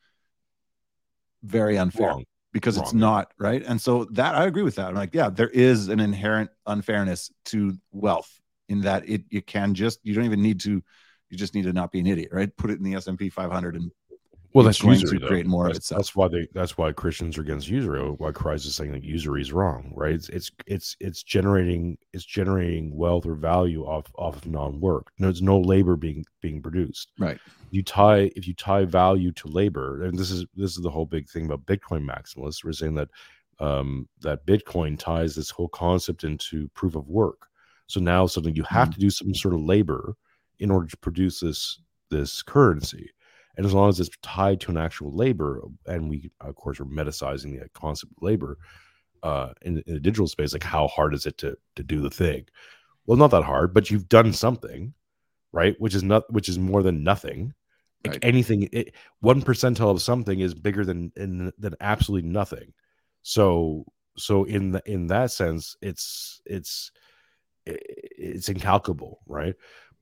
very unfair Wrong. because it's Wrong, yeah. not right. And so that I agree with that. I'm like, yeah, there is an inherent unfairness to wealth in that it you can just you don't even need to you just need to not be an idiot, right? Put it in the S and P 500 and Well, that's going to usury. though. create more of that's, itself. That's why they. That's why Christians are against usury. Why Christ is saying that usury is wrong, right? It's it's it's it's generating it's generating wealth or value off off of non-work. There's no labor being being produced. right. You tie if you tie value to labor, and this is this is the whole big thing about Bitcoin maximalists. We're saying that um, that Bitcoin ties this whole concept into proof of work. So now suddenly you have to do some sort of labor in order to produce this this currency. And as long as it's tied to an actual labor, and we of course are metasizing the concept of labor uh, in, in a digital space, like how hard is it to to do the thing? Well, not that hard, but you've done something, right? Which is not which is more than nothing. Like Right. anything, it, one percentile of something is bigger than in, than absolutely nothing. So so in the, in that sense, it's it's it's incalculable, right?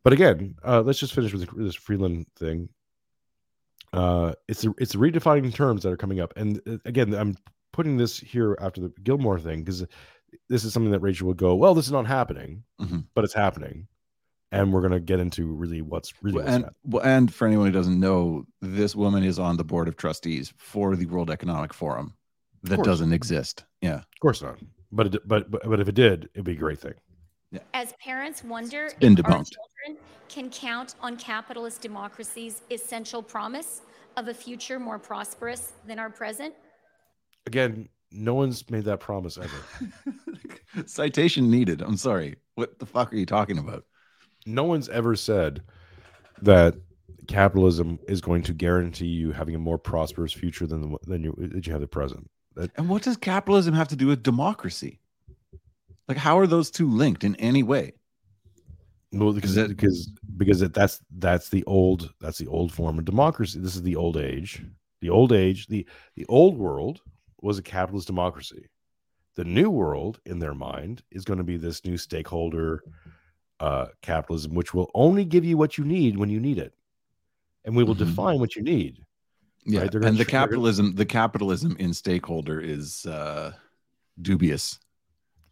But again, uh, let's just finish with this Freeland thing. Uh, it's the- it's the redefining terms that are coming up, and uh, again, I'm putting this here after the Gilmore thing because this is something that Rachel would go, well, this is not happening, Mhm. but it's happening, and we're gonna get into really what's really what's and happening. well, and for anyone who doesn't know, this woman is on the board of trustees for the World Economic Forum that doesn't exist. Yeah. Of course not, but it, but but but if it did, it'd be a great thing. As parents wonder been if our children can count on capitalist democracy's essential promise of a future more prosperous than our present, Again, no one's made that promise ever. [laughs] Citation needed. I'm sorry. What the fuck are you talking about? no one's ever said that capitalism is going to guarantee you having a more prosperous future than the, than you that you have the present. That, And what does capitalism have to do with democracy? Like, how are those two linked in any way? well, because that- because because it, that's that's the old that's the old form of democracy. This is the old age. The old age the the old world was a capitalist democracy. The new world, in their mind, is going to be this new stakeholder uh, capitalism, which will only give you what you need when you need it, and we will Mhm. define what you need. Yeah. Right, and the gonna- capitalism, the capitalism in stakeholder is uh, dubious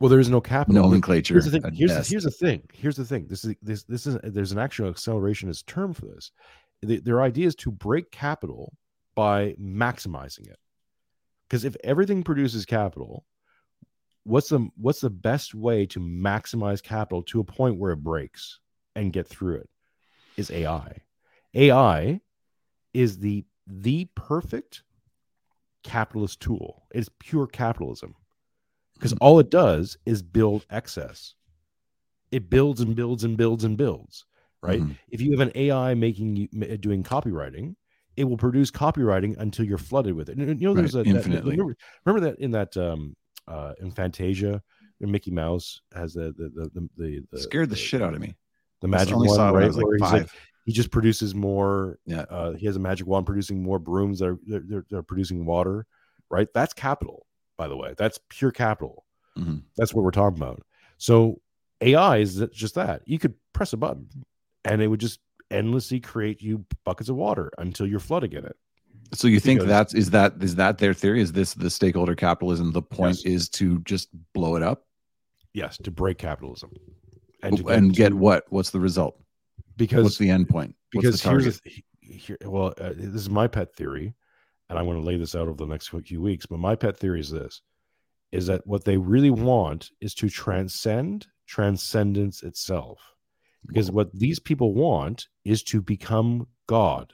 Well, there is no capital. nomenclature. Here's the thing. Here's the, here's the thing. Here's the thing. This is this this is there's an actual accelerationist term for this. The, their idea is to break capital by maximizing it. Because if everything produces capital, what's the what's the best way to maximize capital to a point where it breaks and get through it? Is AI. AI is the the perfect capitalist tool. It's pure capitalism because all it does is build excess. It builds and builds and builds and builds. Right. Mhm. If you have an AI making you doing copywriting, it will produce copywriting until you're flooded with it. And, You know, there's Right, a that- remember, remember that in that um, uh, in Fantasia, Mickey Mouse has the the the the, the, the scared the shit out of me. The magic one, saw it when I right? like where like, he just produces more. Yeah. Uh, he has a magic wand producing more brooms that are they're, they're, they're producing water, right? That's capital. By the way. That's pure capital. Mhm. That's what we're talking about. So AI is just that. You could press a button and it would just endlessly create you buckets of water until you're flooding in it. So you think that's is that is that their theory? Is this the stakeholder capitalism? The point Yes. is to just blow it up Yes, to break capitalism. and, to get to- what? What's the result? because What's the end point? What's because the here's th- here, well, uh, this is my pet theory, and I'm going to lay this out over the next few weeks. But my pet theory is this: is that what they really want is to transcend transcendence itself, because what these people want is to become God.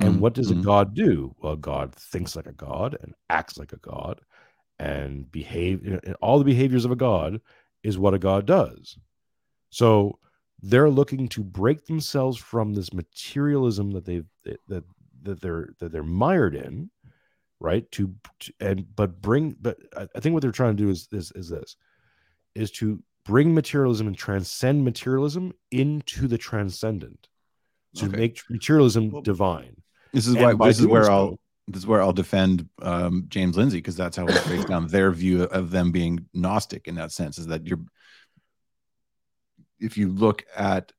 And Mm, what does a mm. God do? Well, God thinks like a God and acts like a God, and behave. you know, and all the behaviors of a God is what a God does. So they're looking to break themselves from this materialism that they've that that they're that they're mired in, right? To, to and but bring but I I think what they're trying to do is this is this is to bring materialism and transcend materialism into the transcendent to Okay. make materialism Well, divine. This is And why by this is where I'll this is where I'll defend um, James Lindsay because that's how he breaks down their view of them being Gnostic in that sense. Is that you're if you look at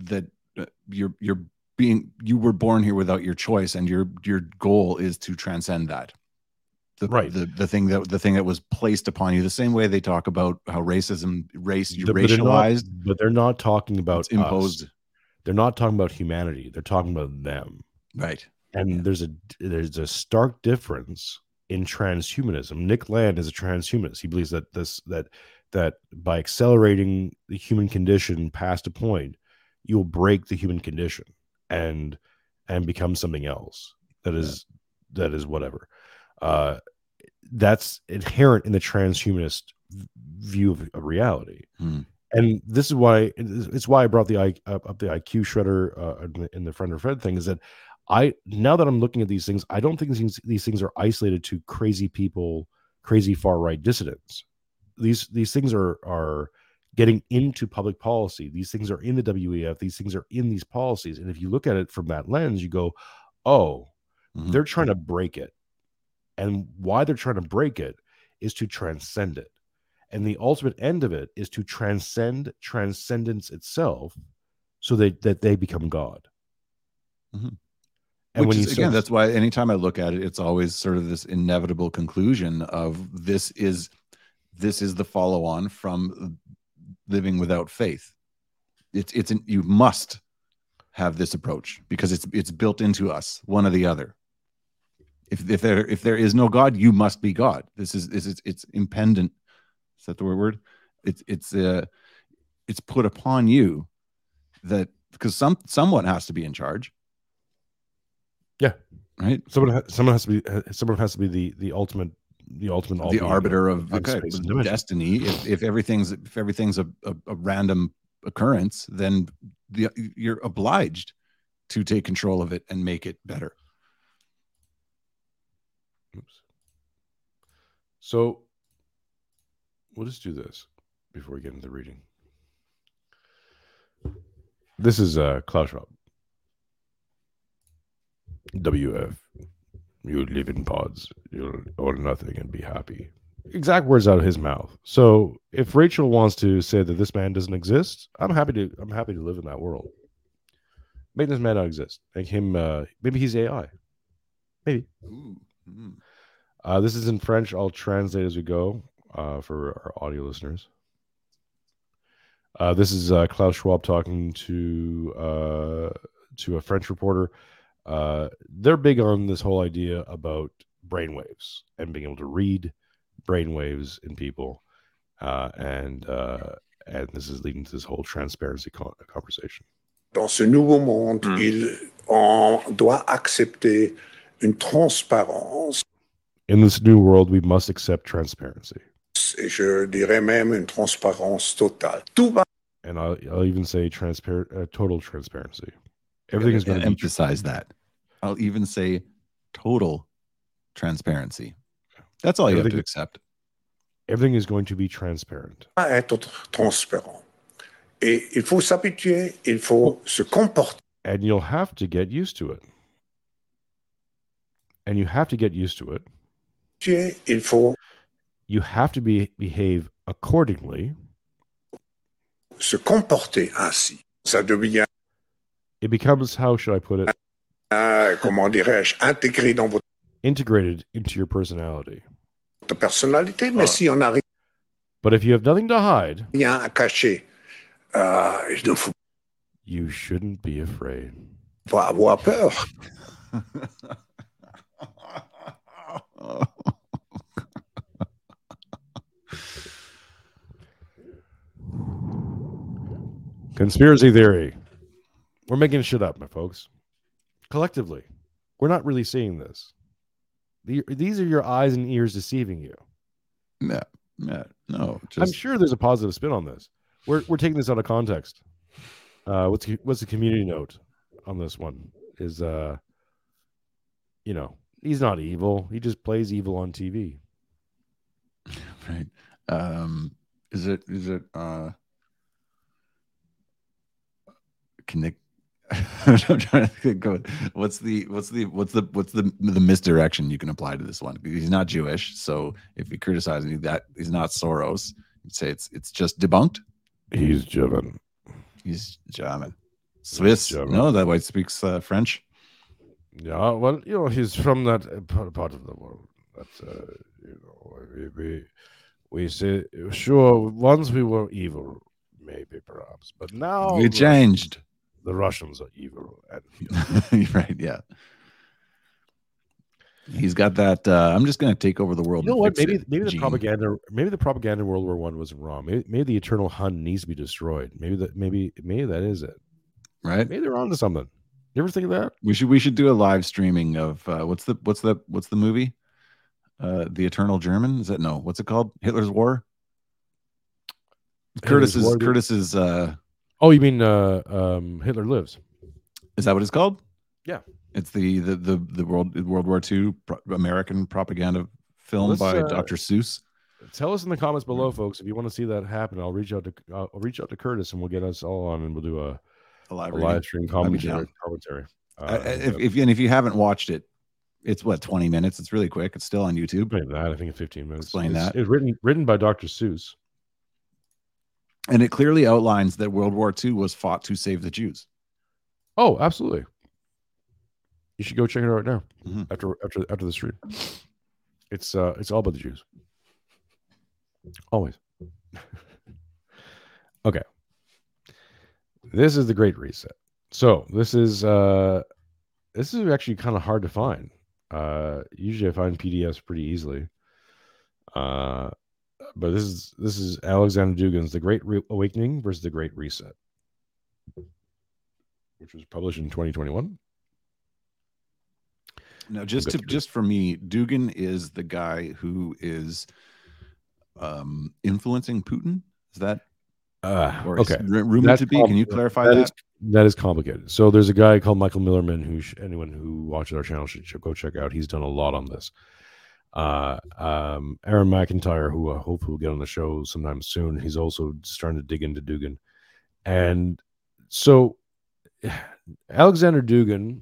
that uh, you're you're being you were born here without your choice and your your goal is to transcend that the, Right. the the thing that the thing that was placed upon you the same way they talk about how racism race you But they're not- racialized but they're not talking about imposed us. They're not talking about humanity. They're talking about them. right and there's a there's a stark difference in transhumanism. Nick Land is a transhumanist. He believes that this that that by accelerating the human condition past a point, you'll break the human condition and and become something else that is that is whatever. Uh, that's inherent in the transhumanist view of, of reality. Hmm. And this is why it's why I brought the I up, up the IQ shredder uh, in the, in the friend or friend thing is that I now that I'm looking at these things, I don't think these these things are isolated to crazy people, crazy far right dissidents. These these things are are getting into public policy. These things are in the WEF. These things are in these policies. And if you look at it from that lens, you go, "Oh, Mhm. they're trying to break it." And why they're trying to break it is to transcend it. And the ultimate end of it is to transcend transcendence itself so that, that they become God. Mhm. And Which when is, again, that's why anytime I look at it, it's always sort of this inevitable conclusion of this is this is the follow on from living without faith. It's it's an, you must have this approach because it's it's built into us, one or the other. If if there if there is no God, you must be God. This is this is it's impendent. Is that the word? It's it's uh it's put upon you that because some someone has to be in charge. Yeah. Right. someone someone has to be uh, someone has to be the the ultimate the ultimate the arbiter of of okay, space and with dimension. destiny. If, if everything's if everything's a, a, a random occurrence, then the, you're obliged to take control of it and make it better. Oops. So we'll just do this before we get into the reading. This is uh Klaus Schwab. WF. You live in pods. You'll own nothing and be happy. Exact words out of his mouth. So if Rachel wants to say that this man doesn't exist, I'm happy to I'm happy to live in that world. Make this man not exist. Make him uh maybe he's AI. Maybe. Uh, this is in French. I'll translate as we go uh, for our audio listeners. Uh, this is uh, Klaus Schwab talking to uh, to a French reporter. Uh, they're big on this whole idea about brainwaves and being able to read brainwaves in people, uh, and uh, and this is leading to this whole transparency con- conversation. Dans ce nouveau monde, Mm. il on doit accepter une transparence, In this new world, we must accept transparency, et je dirais même une transparence totale. Tout va and I'll, I'll even say transparent, uh, total transparency. Everything is going to emphasize that. I'll even say total transparency. That's all you have to accept. everything is going to be transparent. être transparent. Et il faut s'habituer, il faut se comporter and you'll have to get used to it. And you have to get used to it il faut You have to be behave accordingly. se comporter ainsi. Ça devient, It becomes how should I put it? euh, comment dirais-je, intégré dans votre Integrated into your personality. personnalité. Mais si on n'a But if you have nothing to hide, rien à cacher, ah, il ne faut you shouldn't be afraid. pas avoir peur. Conspiracy theory. We're making shit up, my folks. Collectively, we're not really seeing this. The- These are your eyes and ears deceiving you. yeah, yeah, no, I'm sure there's a positive spin on this. We're we're taking this out of context. Uh, what's what's the community note on this one? Is uh, you know, he's not evil. He just plays evil on TV. [laughs] right. Um, is it is it uh connect? [laughs] I'm trying to think. of- What's the what's the what's the what's the the misdirection you can apply to this one? He's not Jewish, so if you criticize him, that he's not Soros. You'd say it's it's just debunked. He's German. He's German, Swiss. German. No, that white speaks uh, French. Yeah, well, you know, he's from that uh, part of the world. That uh, you know, we, we we say sure once we were evil, maybe perhaps, but now we changed. The Russians are evil, [laughs] [laughs] right. Yeah. He's got that. Uh, I'm just going to take over the world. you know what? Maybe it maybe the gene. propaganda, maybe the propaganda in World War One wasn't wrong. Maybe, maybe the eternal Hun needs to be destroyed. Maybe that maybe maybe that is it. right? Maybe they're onto something. You ever think of that? We should we should do a live streaming of uh, what's the what's the what's the movie? Uh, the Eternal German is that no? What's it called? Hitler's War. Hitler's Curtis's War. Curtis's uh, Oh, you mean uh, um, Hitler lives? is that what it's called? Yeah. it's the the the, the world World War II pro- American propaganda film Let's, by uh, Dr. Seuss. Tell us in the comments below, folks, if you want to see that happen. I'll reach out to I'll reach out to Curtis and we'll get us all on and we'll do a, A live, a live stream commentary. commentary. Uh, if, if and if you haven't watched it, it's what 20 minutes. It's really quick. It's still on YouTube. That I think in 15 minutes. Explain it's, that. It's written written by Dr. Seuss. And it clearly outlines that World War II was fought to save the Jews. Oh, absolutely. You should go check it out right now Mhm. after after after the stream. It's uh it's all about the Jews. Always. [laughs] okay. This is the Great Reset. So this is uh this is actually kind of hard to find. Uh usually I find PDFs pretty easily. Uh but this is this is Alexander Dugin's The Great Re- Awakening versus The Great Reset, which was published in 2021. Now, just to just for me, Dugin is the guy who is um influencing Putin. Is that Uh, or is okay, ru- rumored That's to be? Can you clarify That that? is- that is complicated. So there's a guy called Michael Millerman who sh- anyone who watches our channel should, should go check out. He's done a lot on this. Uh, um, Auron MacIntyre, who I hope will get on the show sometime soon, he's also starting to dig into Dugin. And so [sighs] Alexander Dugin,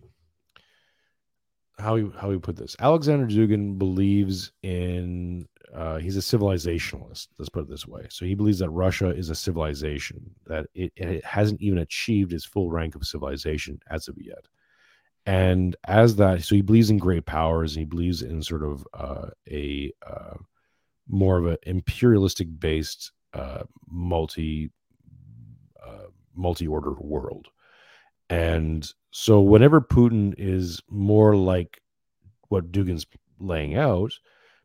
how he how he put this, Alexander Dugin believes in uh, he's a civilizationalist. Let's put it this way. So he believes that Russia is a civilization that it, it hasn't even achieved its full rank of civilization as of yet. And as that, so he believes in great powers, and he believes in sort of uh, a uh, more of an imperialistic based uh, multi uh, multi order world. And so whenever Putin is more like what Dugin's laying out,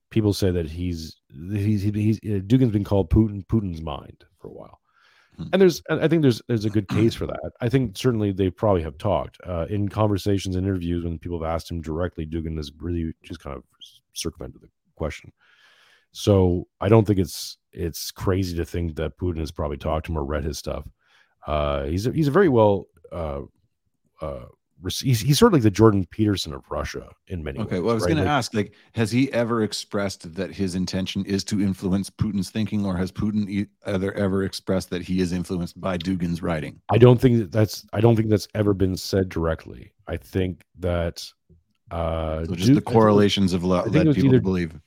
people say that he's he's he's, he's Dugin's been called Putin Putin's mind for a while. Hmm. And there's I think there's there's a good case for that. I think certainly they probably have talked uh, in conversations and interviews when people have asked him directly. Dugin has really just kind of circumvented the question. So I don't think it's it's crazy to think that Putin has probably talked to him or read his stuff. Uh, he's a, he's a very well uh, uh, he's, he's sort of like the Jordan Peterson of Russia in many Okay, ways. Okay, well, I was right? going to ask, like, has he ever expressed that his intention is to influence Putin's thinking, or has Putin e- either ever expressed that he is influenced by Dugin's writing? I don't think that that's I don't think that's ever been said directly. I think that uh So just the correlations of lo- led people either- to believe.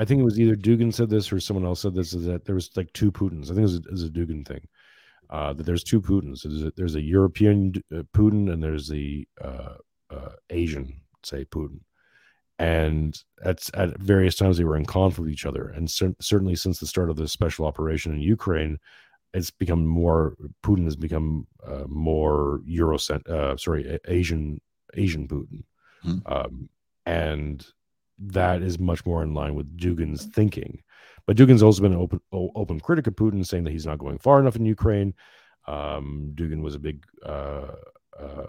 I think it was either Dugin said this or someone else said this is that there was like two Putins. I think it was a, it was a Dugin thing. Uh, that there's two Putins. There's a, there's a European uh, Putin and there's the uh, uh, Asian, say Putin, and at at various times they were in conflict with each other. And cer- certainly since the start of the special operation in Ukraine, it's become more. Putin has become uh, more Eurocent, uh, sorry, Asian Asian Putin, Hmm. um, and that is much more in line with Dugin's thinking. But Dugin's also been an open open critic of Putin, saying that he's not going far enough in Ukraine. Um, Dugin was a big uh, uh,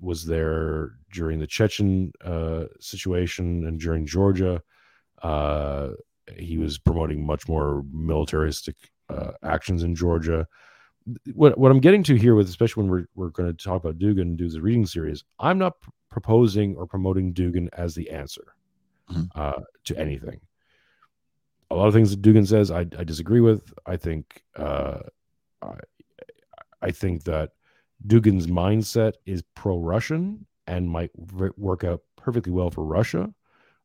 was there during the Chechen uh, situation and during Georgia. Uh, he was promoting much more militaristic uh, actions in Georgia. What what I'm getting to here with, especially when we're we're going to talk about Dugin and do the reading series, I'm not pr- proposing or promoting Dugin as the answer Mhm. uh, to anything. A lot of things that Dugin says, I, I disagree with. I think uh, I, I think that Dugin's mindset is pro-Russian and might work out perfectly well for Russia,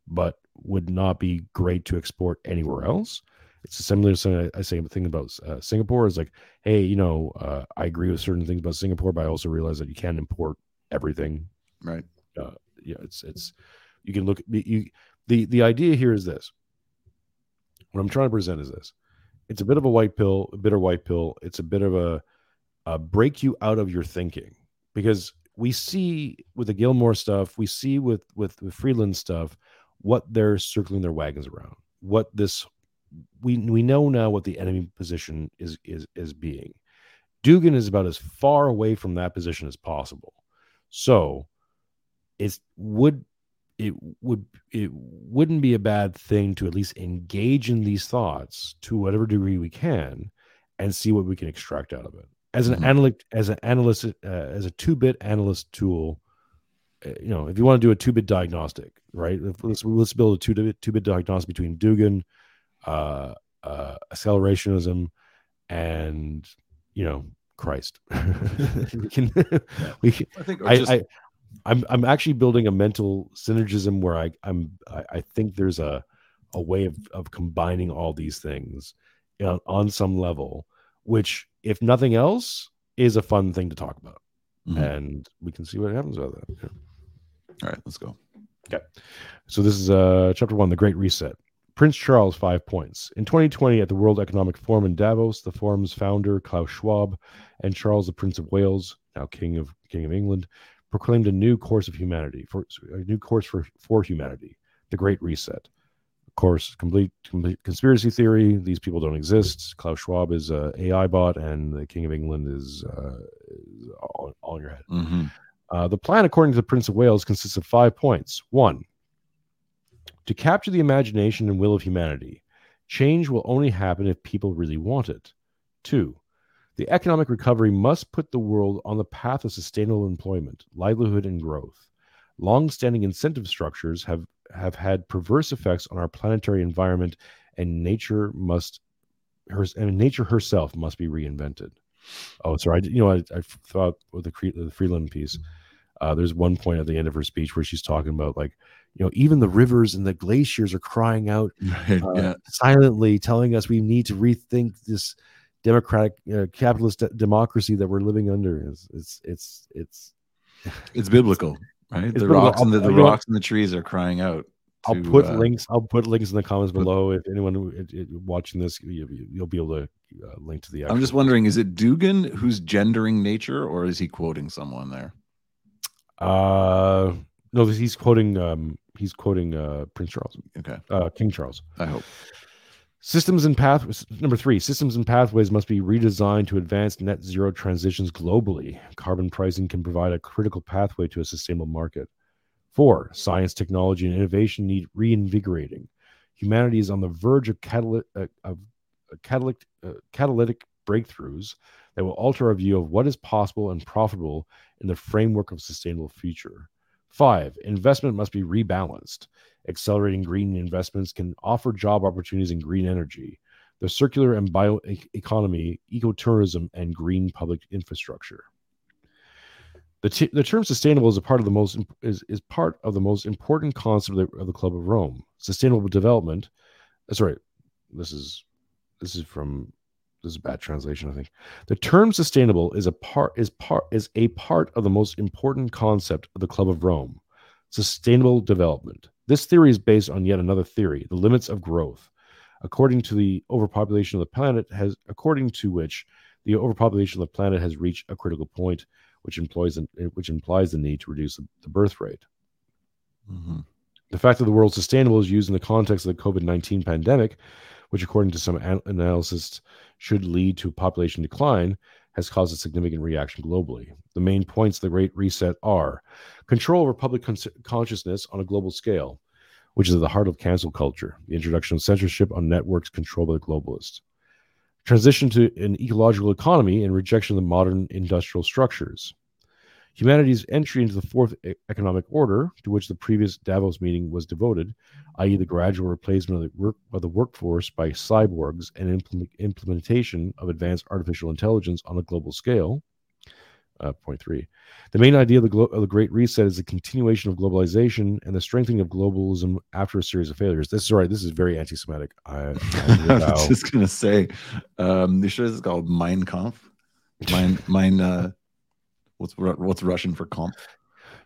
but would not be great to export anywhere else. It's a similar thing I, I say thing about uh, Singapore is like, hey, you know, uh, I agree with certain things about Singapore, but I also realize that you can't import everything. Right. Yeah, it's it's you can look you the the idea here is this. What I'm trying to present is this. It's a bit of a white pill, a bitter white pill. It's a bit of a, a break you out of your thinking because we see with the Gilmore stuff, we see with with the Freeland stuff, what they're circling their wagons around. What this we we know now what the enemy position is is is being. Dugin is about as far away from that position as possible. So it's would it would it wouldn't be a bad thing to at least engage in these thoughts to whatever degree we can and see what we can extract out of it. As an Mhm. analyst as an analyst uh, as a two-bit analyst tool uh, you know if you want to do a two-bit diagnostic right? If- let's let's build a two-bit two-bit diagnostic between dugin uh uh accelerationism and you know christ. [laughs] We can [laughs] we can I think or I, just- I I'm I'm actually building a mental synergism where I I'm I, I think there's a a way of of combining all these things you know, on some level, which if nothing else is a fun thing to talk about, Mhm. and we can see what happens about that. Yeah. All right, let's go. Okay, so this is uh, chapter one, the Great Reset. Prince Charles, five points. In 2020, at the World Economic Forum in Davos, the forum's founder Klaus Schwab and Charles, the Prince of Wales, now King of King of England, proclaimed a new course of humanity for a new course for for humanity, the Great Reset. Of course, complete, complete conspiracy theory. These people don't exist. Klaus Schwab is a AI bot, and the King of England is, uh, is all, all in your head. Mhm. Uh, the plan, according to the Prince of Wales, consists of five points. One, to capture the imagination and will of humanity, change will only happen if people really want it. Two, the economic recovery must put the world on the path of sustainable employment, livelihood, and growth. Long standing incentive structures have, have had perverse effects on our planetary environment, and nature must her, and nature herself must be reinvented. Oh, sorry. I, you know, I, I thought with the, the Freeland piece, uh, there's one point at the end of her speech where she's talking about like, you know, even the rivers and the glaciers are crying out [laughs] Right, uh, yeah. silently, telling us we need to rethink this democratic uh, capitalist de- democracy that we're living under. It's it's it's, it's [laughs] It's biblical, right? It's the biblical. rocks and the, the rocks and the trees are crying out. I'll put uh, links. I'll put links in the comments put- below. If anyone it- it- watching this, you, you'll be able to uh, link to the. I'm just wondering, is it Dugin who's gendering nature, or is he quoting someone there? Uh, no, he's quoting. Um, he's quoting uh, Prince Charles, Okay, uh, King Charles. I hope. Systems and pathways. Number three, systems and pathways must be redesigned to advance net zero transitions globally. Carbon pricing can provide a critical pathway to a sustainable market. Four, science, technology, and innovation need reinvigorating. Humanity is on the verge of, uh, of uh, catalytic, uh, catalytic breakthroughs that will alter our view of what is possible and profitable in the framework of sustainable future. Five, investment must be rebalanced. Accelerating green investments can offer job opportunities in green energy, the circular and bio e- ecotourism, and green public infrastructure. The, t- the term sustainable is a part of the most is, is part of the most important concept of the, of the Club of Rome. Sustainable development uh, Sorry, this is this is from this is bad translation. I think the term sustainable is a part is part is a part of the most important concept of the Club of Rome, sustainable development. This theory is based on yet another theory, the limits of growth. According to the overpopulation of the planet has according to which the overpopulation of the planet has reached a critical point, which employs implies which implies the need to reduce the birth rate. Mhm. The fact that the word sustainable is used in the context of the COVID 19 pandemic, which, according to some an- analysts, should lead to population decline, has caused a significant reaction globally. The main points of the Great Reset are control over public cons- consciousness on a global scale, which is at the heart of cancel culture, the introduction of censorship on networks controlled by the globalists, transition to an ecological economy and rejection of the modern industrial structures, humanity's entry into the fourth economic order, to which the previous Davos meeting was devoted, i.e., the gradual replacement of the, work, of the workforce by cyborgs and implement, implementation of advanced artificial intelligence on a global scale. Uh, point three. The main idea of the, glo- of the Great Reset is the continuation of globalization and the strengthening of globalism after a series of failures. This is right. This is very anti-Semitic. I, I [laughs] I was just gonna say, um, the show is called Mein Kampf. Mein, mine. Uh, what's what's Russian for comp?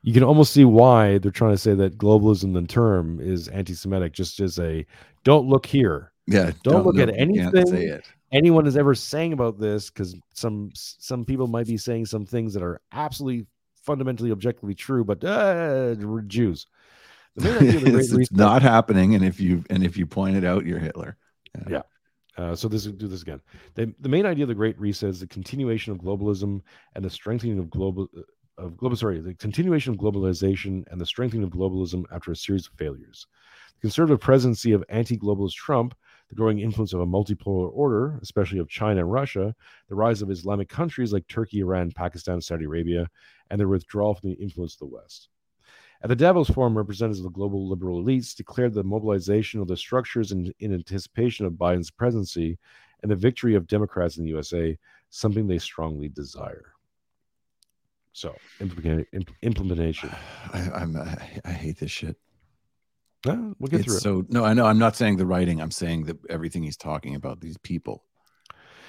you can almost see why they're trying to say that globalism, the term, is anti-Semitic. Just as a don't look here. Yeah, Don't look at anything anyone is ever saying about this because some some people might be saying some things that are absolutely fundamentally objectively true but uh we're jews the main idea of the [laughs] Great it's, it's not happening, and if you and if you point it out, you're Hitler. Uh, so this is do this again the, the main idea of the great reset is the continuation of globalism and the strengthening of global of global sorry the continuation of globalization and the strengthening of globalism after a series of failures the conservative presidency of anti-globalist trump the growing influence of a multipolar order, especially of China and Russia, the rise of Islamic countries like Turkey, Iran, Pakistan, Saudi Arabia, and their withdrawal from the influence of the West. At the Davos Forum, representatives of the global liberal elites declared the mobilization of the structures in, in anticipation of Biden's presidency and the victory of Democrats in the USA, something they strongly desire. So, implement, imp- implementation. [sighs] I, I'm I, I hate this shit. We'll get It's through it. so no, I know. I'm not saying the writing. I'm saying that everything he's talking about these people.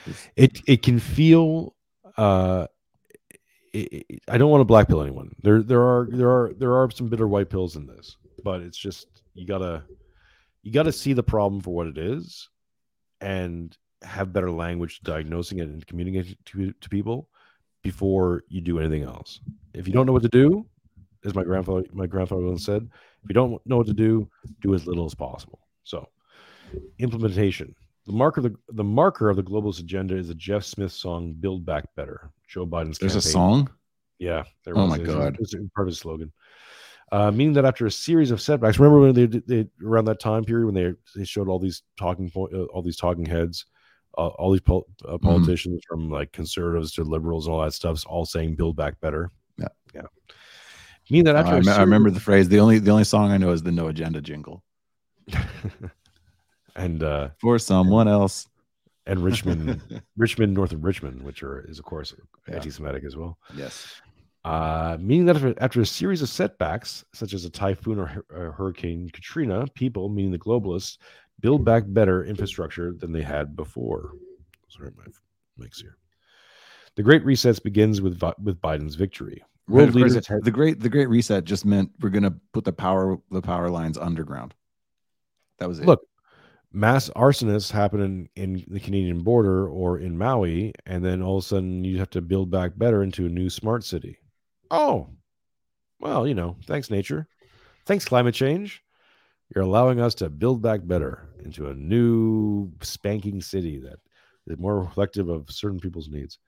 is- it it can feel uh it, it- I don't want to blackpill anyone. There there are there are there are some bitter white pills in this, but it's just you gotta you gotta see the problem for what it is, and have better language diagnosing it and communicating to to people before you do anything else. If you don't know what to do, as my grandfather my grandfather once said, if you don't know what to do, do as little as possible. So implementation. The marker of the, the marker of the globalist agenda is the Jeff Smith song "Build Back Better." Joe Biden's There's a song. Yeah. There Oh was. my God. It's part of his slogan. Uh, meaning that after a series of setbacks, remember when they, they around that time period when they they showed all these talking point, uh, all these talking heads, uh, all these pol- uh, Mm-hmm. politicians from like conservatives to liberals and all that stuff, all saying "Build Back Better." Yeah. yeah. Meaning that after I, a me- I remember the phrase. The only the only song I know is the No Agenda jingle [laughs] and uh, for someone else. and Richmond, [laughs] Richmond, north of Richmond, which are is of course Yeah. anti-Semitic as well. Yes. Uh, meaning that after, after a series of setbacks, such as a typhoon or, or Hurricane Katrina, people, meaning the globalists, build back better infrastructure than they had before. Sorry, my mix here. The Great Reset begins with with Biden's victory. World course, had- the great the great reset just meant we're gonna put the power the power lines underground. That was it. look, mass arsonists happen in, in the Canadian border or in Maui, and then all of a sudden you have to build back better into a new smart city. Oh, well, you know, thanks, nature. Thanks, climate change. You're allowing us to build back better into a new spanking city that is more reflective of certain people's needs.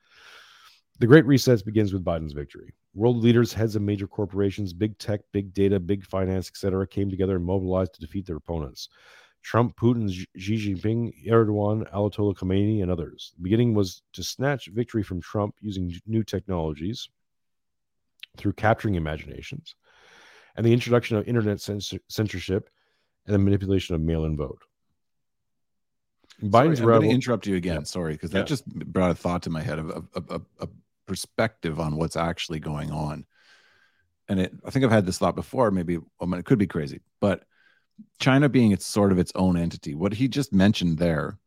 The Great Reset begins with Biden's victory. World leaders, heads of major corporations, big tech, big data, big finance, etc., came together and mobilized to defeat their opponents. Trump, Putin, Xi Jinping, Erdogan, Ayatollah Khomeini, and others. The beginning was to snatch victory from Trump using new technologies through capturing imaginations and the introduction of internet censor- censorship and the manipulation of mail-in vote. Sorry, Biden's I'm going to interrupt you again. Sorry, because that Yeah. just brought a thought to my head of a, a, a, a perspective on what's actually going on. And it, I think I've had this thought before. Maybe I mean, it could be crazy, but China being its sort of its own entity. What he just mentioned there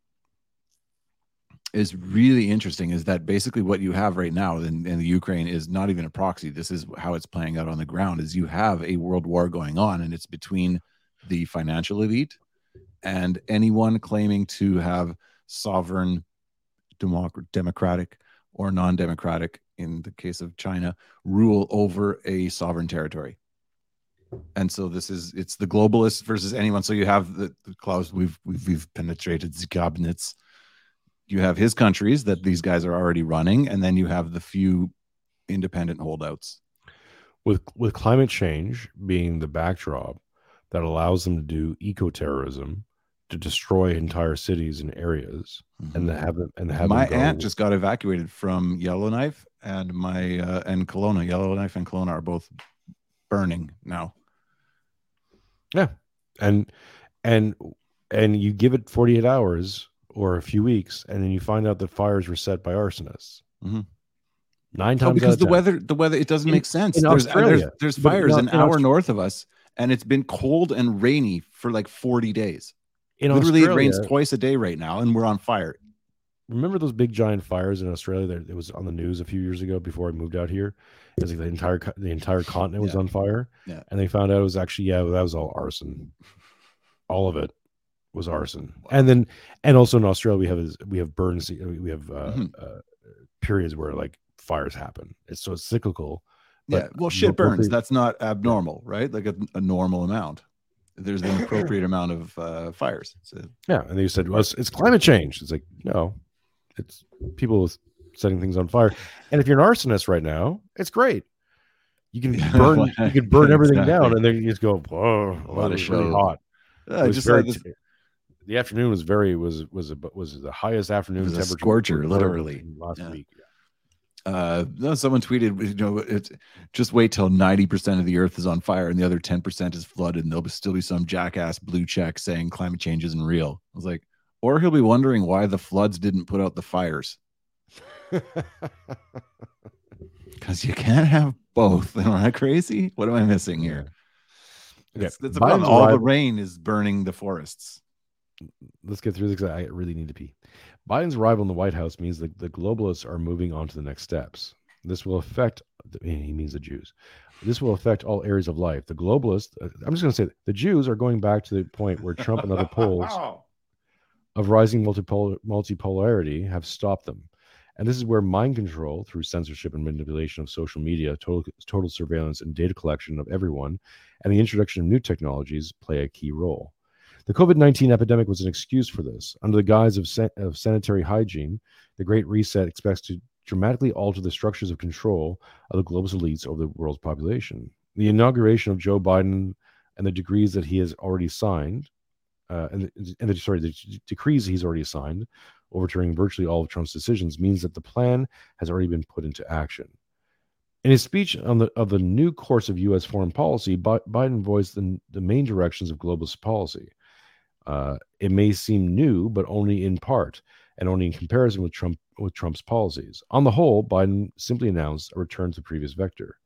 is really interesting is that basically what you have right now in, in the Ukraine is not even a proxy. This is how it's playing out on the ground is you have a world war going on and it's between the financial elite and anyone claiming to have sovereign democ- democratic or non-democratic in the case of China rule over a sovereign territory. And so this is it's the globalists versus anyone. So you have the, the Klaus we've, we've we've penetrated the cabinets you have his countries that these guys are already running, and then you have the few independent holdouts. With with climate change being the backdrop that allows them to do eco terrorism to destroy entire cities and areas, and to have them and the have my aunt just got evacuated from Yellowknife, and my uh, and Kelowna, Yellowknife and Kelowna are both burning now. And and and you give it 48 hours or a few weeks and then you find out that fires were set by arsonists Mhm. nine Oh, times out because of the 10. weather, the weather, it doesn't In- make sense. in there's, there's Australia, there's fires not an hour Austra- north of us, and it's been cold and rainy for like 40 days. in Literally, it rains twice a day right now, and we're on fire. Remember those big giant fires in australia that it was on the news a few years ago before i moved out here it was like the entire the entire continent was Yeah. on fire Yeah. and they found out it was actually yeah that was all arson all of it was arson and then and also in australia we have we have burn se- we have uh, Mhm. uh periods where like fires happen it's so it's cyclical Yeah, well, shit burns. That's not abnormal, right? Like a, a normal amount. There's an [laughs] appropriate amount of uh, fires. So, Yeah, and they said, "Well, it's, it's climate change." It's like, no, it's people setting things on fire. And if you're an arsonist right now, it's great. You can [laughs] burn, you can burn everything exactly. down, and then you just go, "Whoa, A lot of it's really hot." just very like this, the afternoon was very was was a, was the highest afternoon temperature scorcher, literally. last Yeah. week. uh, no, someone tweeted, you know, it's just wait till 90% of the earth is on fire and the other 10% is flooded, and there'll be- still be some jackass blue check saying climate change isn't real. I was like, or he'll be wondering why the floods didn't put out the fires [laughs] because you can't have both. [laughs] Am I crazy? What am I missing here? Okay, That's, that's the problem. All the rain is burning the forests. let's get through this 'cause I really need to pee. Biden's arrival in the White House means that the globalists are moving on to the next steps. This will affect, he means the Jews. This will affect all areas of life. The globalists, uh, I'm just going to say, the Jews are going back to the point where Trump and other [laughs] polls of rising multipolar, multipolarity have stopped them. And this is where mind control through censorship and manipulation of social media, total, total surveillance and data collection of everyone, and the introduction of new technologies play a key role. The COVID 19 epidemic was an excuse for this. Under the guise of, san- of sanitary hygiene, the Great Reset expects to dramatically alter the structures of control of the globalist elites over the world's population. The inauguration of Joe Biden and the degrees that he has already signed, uh, and, the, and the, sorry, the decrees he's already signed, overturning virtually all of Trump's decisions, means that the plan has already been put into action. In his speech on the of the new course of U.S. foreign policy, Biden voiced the, the main directions of globalist policy. Uh, it may seem new, but only in part, and only in comparison with Trump with Trump's policies. On the whole, Biden simply announced a return to the previous vector,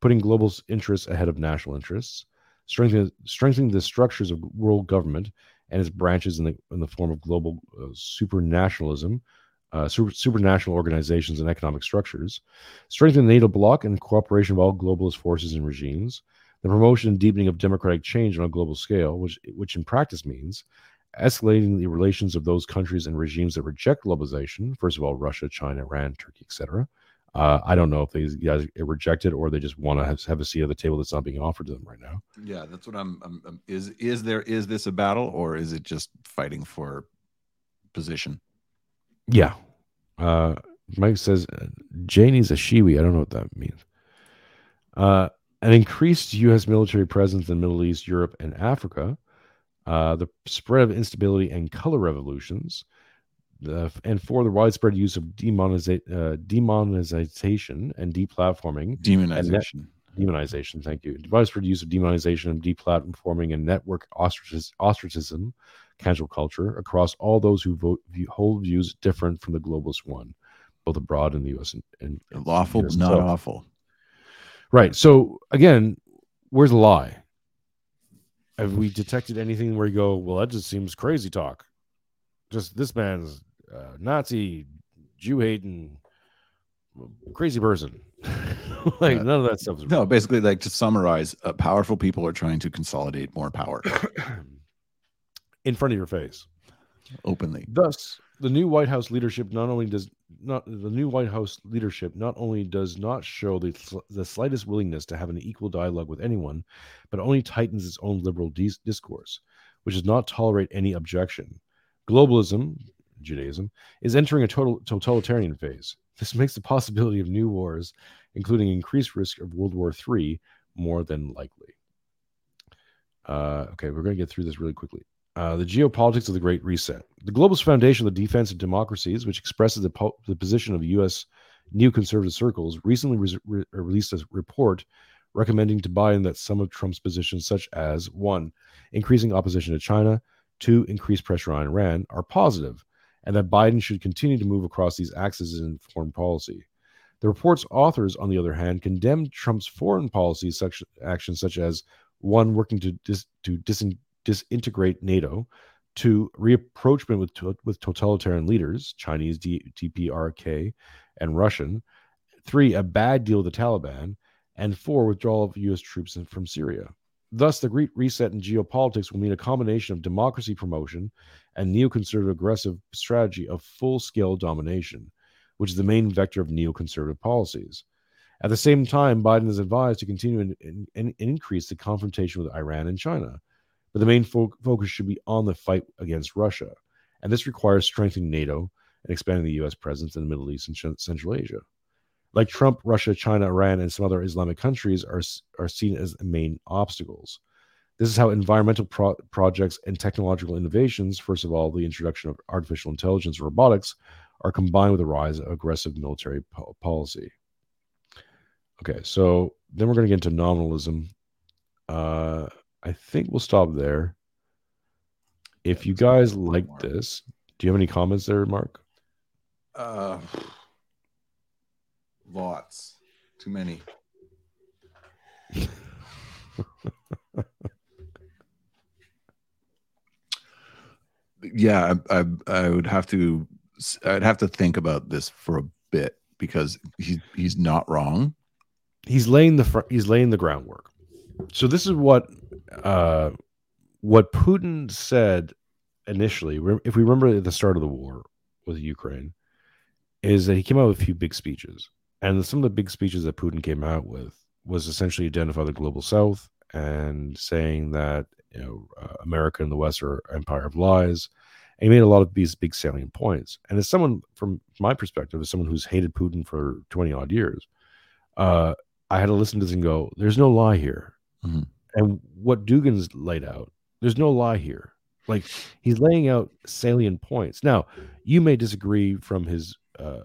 putting global interests ahead of national interests, strengthening strengthening the structures of world government and its branches in the in the form of global uh, supranationalism, uh, super, supranational organizations and economic structures, strengthening the NATO bloc and cooperation of all globalist forces and regimes, the promotion and deepening of democratic change on a global scale, which which in practice means escalating the relations of those countries and regimes that reject globalization. First of all, Russia, China, Iran, Turkey, etc. Uh, I don't know if these guys reject it or they just want to have, have a seat at the table that's not being offered to them right now. Yeah, that's what I'm, I'm, I'm. Is is there is this a battle or is it just fighting for position? Yeah. Uh, Mike says uh, Janie's a Shiwi. I don't know what that means. Uh, an increased U.S. military presence in the Middle East, Europe, and Africa, uh, the spread of instability and color revolutions, the, and for the widespread use of demoniza- uh, demonetization and deplatforming, Demonization. demonization. Thank you. Widespread use of demonization and deplatforming and network ostracis- ostracism, cancel culture across all those who vote, view, hold views different from the globalist one, both abroad in the U.S. and, and and Lawful, US not awful. Right. So again, where's the lie? have we detected anything where you go, well, that just seems crazy talk? Just this man's uh, Nazi, Jew hating, crazy person. [laughs] like Yeah. none of that stuff is No, basically, like to summarize, uh, powerful people are trying to consolidate more power [clears throat] in front of your face. openly. Thus, the new White House leadership not only does not the new White House leadership not only does not show the the slightest willingness to have an equal dialogue with anyone, but only tightens its own liberal dis- discourse, which does not tolerate any objection. Globalism, Judaism, is entering a total totalitarian phase. This makes the possibility of new wars, including increased risk of World War III, more than likely. Uh, okay, we're going to get through this really quickly. Uh, the geopolitics of the Great Reset. The globalist foundation of the defense of democracies, which expresses the, po- the position of U.S. new conservative circles, recently re- re- released a report recommending to Biden that some of Trump's positions, such as one, increasing opposition to China, two, increased pressure on Iran, are positive, and that Biden should continue to move across these axes in foreign policy. The report's authors, on the other hand, condemned Trump's foreign policy such actions such as one, working to dis, to disin, disintegrate NATO, two, reapproachment with with totalitarian leaders, Chinese D, DPRK and Russian, three, a bad deal with the Taliban, and four, withdrawal of U.S. troops from Syria. Thus, the Great Reset in geopolitics will mean a combination of democracy promotion and neoconservative aggressive strategy of full scale domination, which is the main vector of neoconservative policies. At the same time, Biden is advised to continue and, increase the confrontation with Iran and China. But the main fo- focus should be on the fight against Russia. And this requires strengthening NATO and expanding the U.S. presence in the Middle East and Central Asia. Like Trump, Russia, China, Iran, and some other Islamic countries are, are seen as the main obstacles. This is how environmental pro- projects and technological innovations, first of all, the introduction of artificial intelligence and robotics, are combined with the rise of aggressive military po- policy. Okay, so then we're going to get into nominalism. Uh, I think we'll stop there. If you guys like this, do you have any comments there, Mark? Uh, lots, too many. yeah, I, I I would have to I'd have to think about this for a bit because he's he's not wrong. He's laying the fr- he's laying the groundwork. So this is what uh, what Putin said initially. If we remember at the start of the war with Ukraine, is that he came out with a few big speeches, and some of the big speeches that Putin came out with was essentially identify the global South and saying that you know uh, America and the West are empire of lies. And he made a lot of these big salient points. And as someone, from my perspective, as someone who's hated Putin for twenty odd years, uh, I had to listen to this and go, "There's no lie here." Mhm. And what Dugin's laid out, there's no lie here. Like he's laying out salient points. Now, you may disagree from his uh,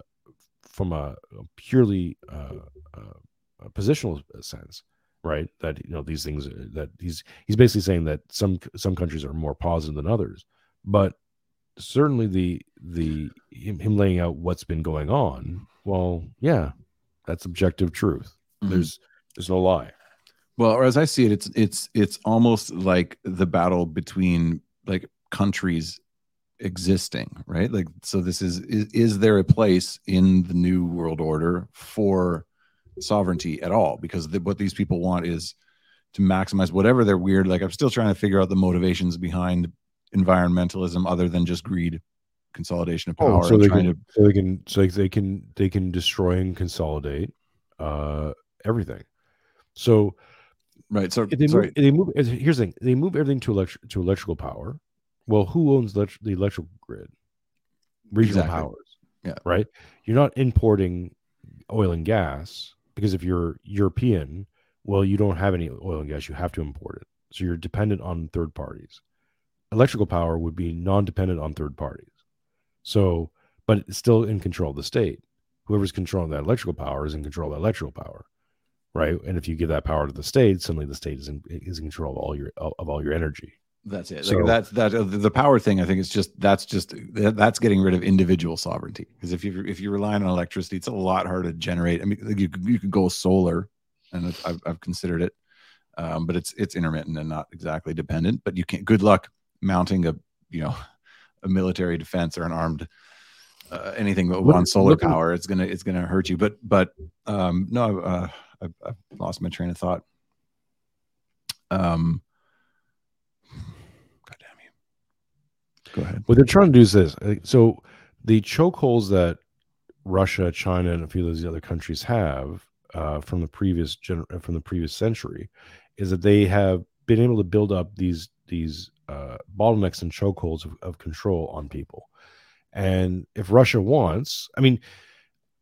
from a, purely uh, uh, a positional sense, right? That you know these things uh, that he's he's basically saying that some some countries are more positive than others, but certainly the the him, him laying out what's been going on. Well, yeah, that's objective truth. Mhm. There's there's no lie. Well, or as I see it, it's it's it's almost like the battle between like countries existing, right? Like, so this is is, is there a place in the new world order for sovereignty at all? Because the, what these people want is to maximize whatever they're weird. Like, I'm still trying to figure out the motivations behind environmentalism, other than just greed, consolidation of power, Oh, so they can, to so they can so they can they can destroy and consolidate uh everything. So right. So they sorry, move, they move here's the thing they move everything to electric to electrical power. Well, who owns the electrical grid? Regional Exactly. powers. Yeah. Right. You're not importing oil and gas because if you're European, well, you don't have any oil and gas. You have to import it. So you're dependent on third parties. Electrical power would be non-dependent on third parties. So, but it's still in control of the state. Whoever's controlling that electrical power is in control of that electrical power, right? And if you give that power to the state, suddenly the state is in, is in control of all your of all your energy. That's it. So- like that's that uh, the power thing. I think it's just that's just that's getting rid of individual sovereignty. Because if you if you're relying on electricity, it's a lot harder to generate. I mean, like you could, you could go solar, and I've, I've considered it. um, but it's it's intermittent and not exactly dependent. But you can't. Good luck mounting a you know [laughs] a military defense or an armed uh, anything Look- on solar power. It's gonna it's gonna hurt you. But but um, no, uh, I've, I've lost my train of thought. Um, God damn you. Go ahead. What they're trying to do is this. So the chokeholds that Russia, China, and a few of these other countries have uh, from the previous uh, from the previous century is that they have been able to build up these these uh, bottlenecks and chokeholds of, of control on people. And if Russia wants, I mean,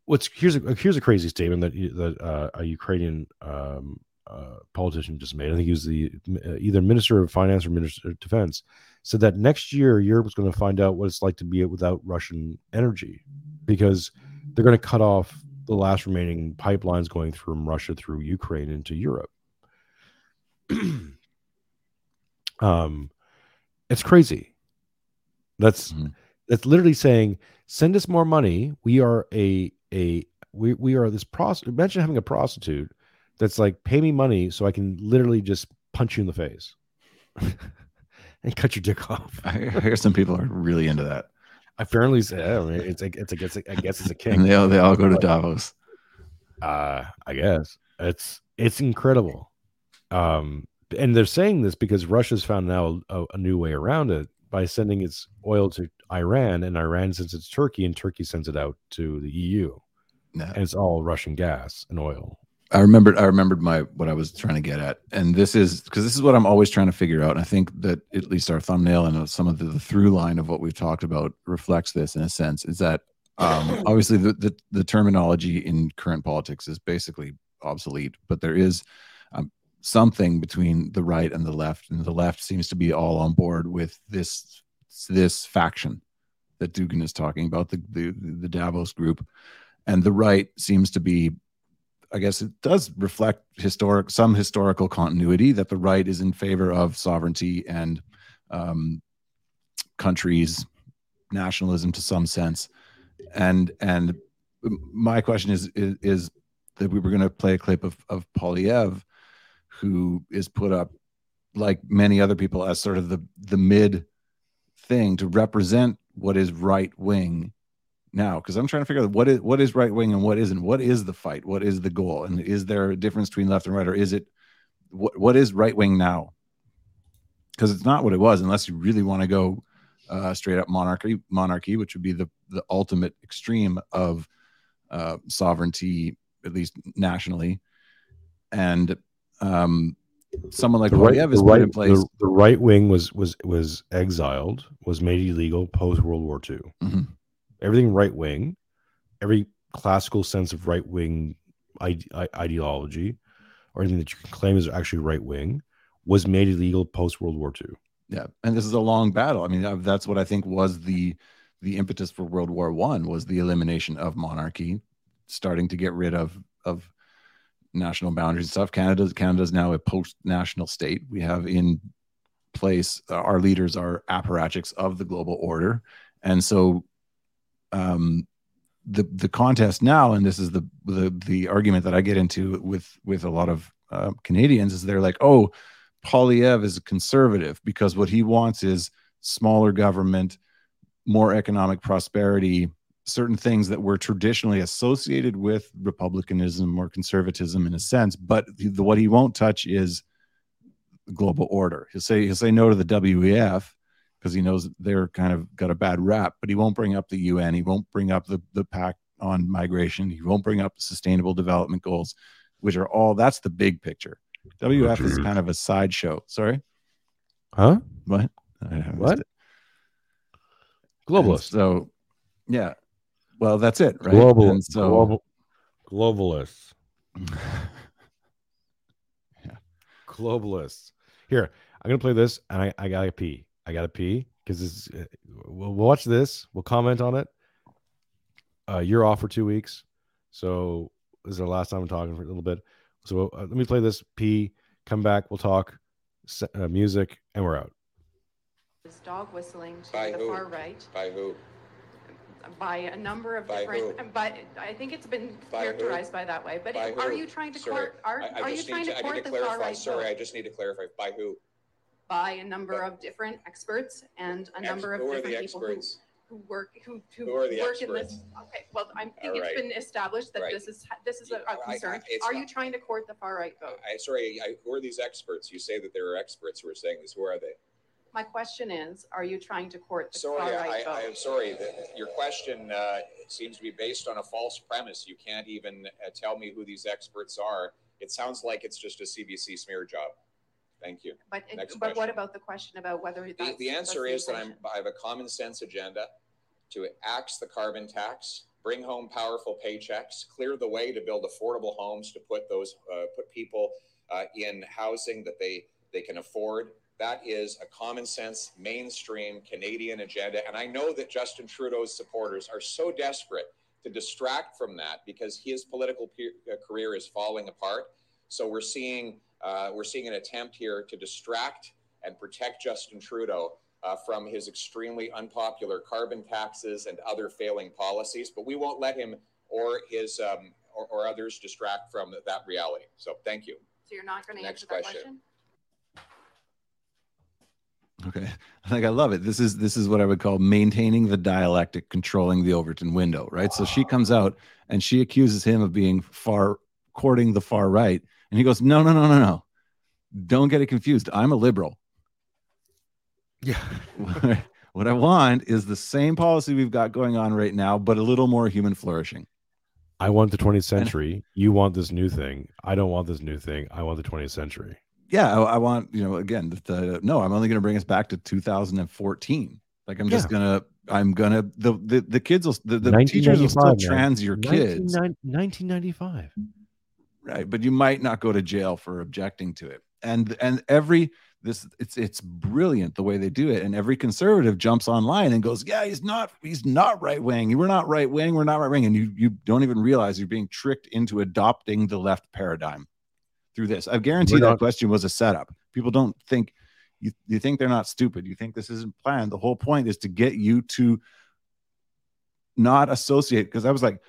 what's here's a here's a crazy statement that that uh, a Ukrainian um, uh, politician just made. I think he was the uh, either minister of finance or minister of defense said that next year Europe is going to find out what it's like to be without Russian energy because they're going to cut off the last remaining pipelines going from Russia through Ukraine into Europe. [clears throat] um, it's crazy. That's Mhm. that's literally saying send us more money. We are a a we we are this prostitute. Imagine having a prostitute that's like pay me money so I can literally just punch you in the face [laughs] and cut your dick off. I hear some people are really into that, Apparently, it's, I don't it's a, it's a, it's a, I guess it's a and king. they all they all go to Davos. uh i guess it's it's incredible um and they're saying this because russia's found now a, a new way around it by sending its oil to iran and iran sends it to turkey and turkey sends it out to the eu Yeah. and it's all russian gas and oil I remembered I remembered my what I was trying to get at. And this is because this is what I'm always trying to figure out. And I think that at least our thumbnail and some of the, the through line of what we've talked about reflects this in a sense, is that um, [coughs] obviously the, the the terminology in current politics is basically obsolete, but there is um, something between the right and the left, and the left seems to be all on board with this this faction that Dugin is talking about, the the, the Davos group, and the right seems to be I guess it does reflect historic some historical continuity that the right is in favor of sovereignty and um, countries nationalism to some sense. And and my question is is, is that we were going to play a clip of of Poilievre who is put up like many other people as sort of the the mid thing to represent what is right wing now because i'm trying to figure out what is what is right wing and what isn't. What is the fight? What is the goal? And is there a difference between left and right or is it what what is right wing now? Because it's not what it was unless you really want to go uh, straight up monarchy monarchy which would be the the ultimate extreme of uh, sovereignty at least nationally. And um someone like the right, Poilievre the is put in right, place the, the right wing was was was exiled was made illegal post world war ii Mhm. Everything right wing every classical sense of right wing ide- ideology or anything that you can claim is actually right wing was made illegal post world war ii yeah and this is a long battle. I mean that's what i think was the the impetus for world war one was the elimination of monarchy starting to get rid of of national boundaries and stuff. Canada's canada's now a post national state. We have in place our leaders are apparatchiks of the global order. And so um the the contest now and this is the the the argument that i get into with with a lot of uh, canadians is they're like oh Poilievre is a conservative because what he wants is smaller government, more economic prosperity, certain things that were traditionally associated with republicanism or conservatism in a sense. But the, what he won't touch is global order. He'll say he'll say no to the WEF because he knows they're kind of got a bad rap, but he won't bring up the UN. He won't bring up the the pact on migration. He won't bring up sustainable development goals, which are all that's the big picture. WF is kind of a sideshow. Sorry, huh what? What? And globalist So, yeah. Well, that's it, right? global And so, global globalists [laughs] Yeah. globalists here i'm gonna play this and i, I gotta pee i gotta pee because this uh, we'll, we'll watch this we'll comment on it uh you're off for two weeks so this is our last time i'm talking for a little bit so uh, let me play this pee come back we'll talk se- uh, music and we're out This dog whistling to By the who? far right. By who? by a number of By different, who? but I think it's been By who? characterized by that way. But By are who? you trying to Sorry, court, are, I- I are you just trying need to I need court the clarify. far right Sorry, I just need to clarify. By who? By a number of different experts and a number of different the people who, experts? who work, who, who Who the work in this. Okay, well, I think it's right. been established that Right. this is, this is a I- a I- concern. it's Are not- you trying to court the far right vote? I, sorry, I, who are these experts? You say that there are experts who are saying this. Who are they? My question is, are you trying to court the Sorry, far I, right I am sorry. that Your question uh, seems to be based on a false premise. You can't even uh, tell me who these experts are. It sounds like it's just a CBC smear job. Thank you. But, Next but what about the question about whether The, the answer is that I'm. I have a common sense agenda to axe the carbon tax, bring home powerful paychecks, clear the way to build affordable homes to put those, uh, put people uh, in housing that they, they can afford. That is a common sense, mainstream Canadian agenda. And I know that Justin Trudeau's supporters are so desperate to distract from that because his political uh, career is falling apart. So we're seeing uh, we're seeing an attempt here to distract and protect Justin Trudeau uh, from his extremely unpopular carbon taxes and other failing policies. But we won't let him or his um, or, or others distract from that reality. So thank you. So you're not going to Next answer that question. question? Okay. [laughs] Like I love it. This is this is what I would call maintaining the dialectic, controlling the Overton window, right? So she comes out and she accuses him of being far courting the far right. And he goes, No, no, no, no, no. Don't get it confused. I'm a liberal. Yeah. [laughs] what I want is the same policy we've got going on right now, but a little more human flourishing. I want the 20th century. You want this new thing. I don't want this new thing. I want the 20th century. Yeah, I, I want, you know, again, the, the, no, I'm only going to bring us back to 2014. Like I'm just gonna, I'm gonna the the, the kids will the, the teachers will still man. trans your kids. 1995. Right but you might not go to jail for objecting to it. And and every this it's it's brilliant the way they do it and every conservative jumps online and goes yeah he's not he's not right wing we're not right wing we're not right wing and you you don't even realize you're being tricked into adopting the left paradigm through this. I guarantee We're that not- question was a setup. People don't think you, you think they're not stupid. You think this isn't planned. The whole point is to get you to not associate because i was like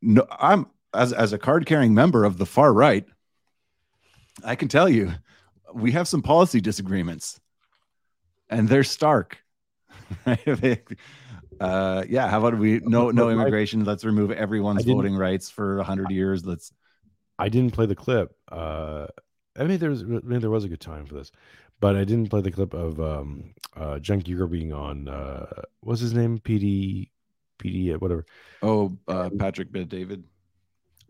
no i'm as as a card carrying member of the far right i can tell you we have some policy disagreements and they're stark [laughs] uh yeah how about we no no immigration let's remove everyone's voting rights for 100 years let's I didn't play the clip. Uh, I mean, there was maybe there was a good time for this, but I didn't play the clip of um, uh, Giger being on. Uh, what's his name? PD, PD, whatever. oh uh patrick Bet david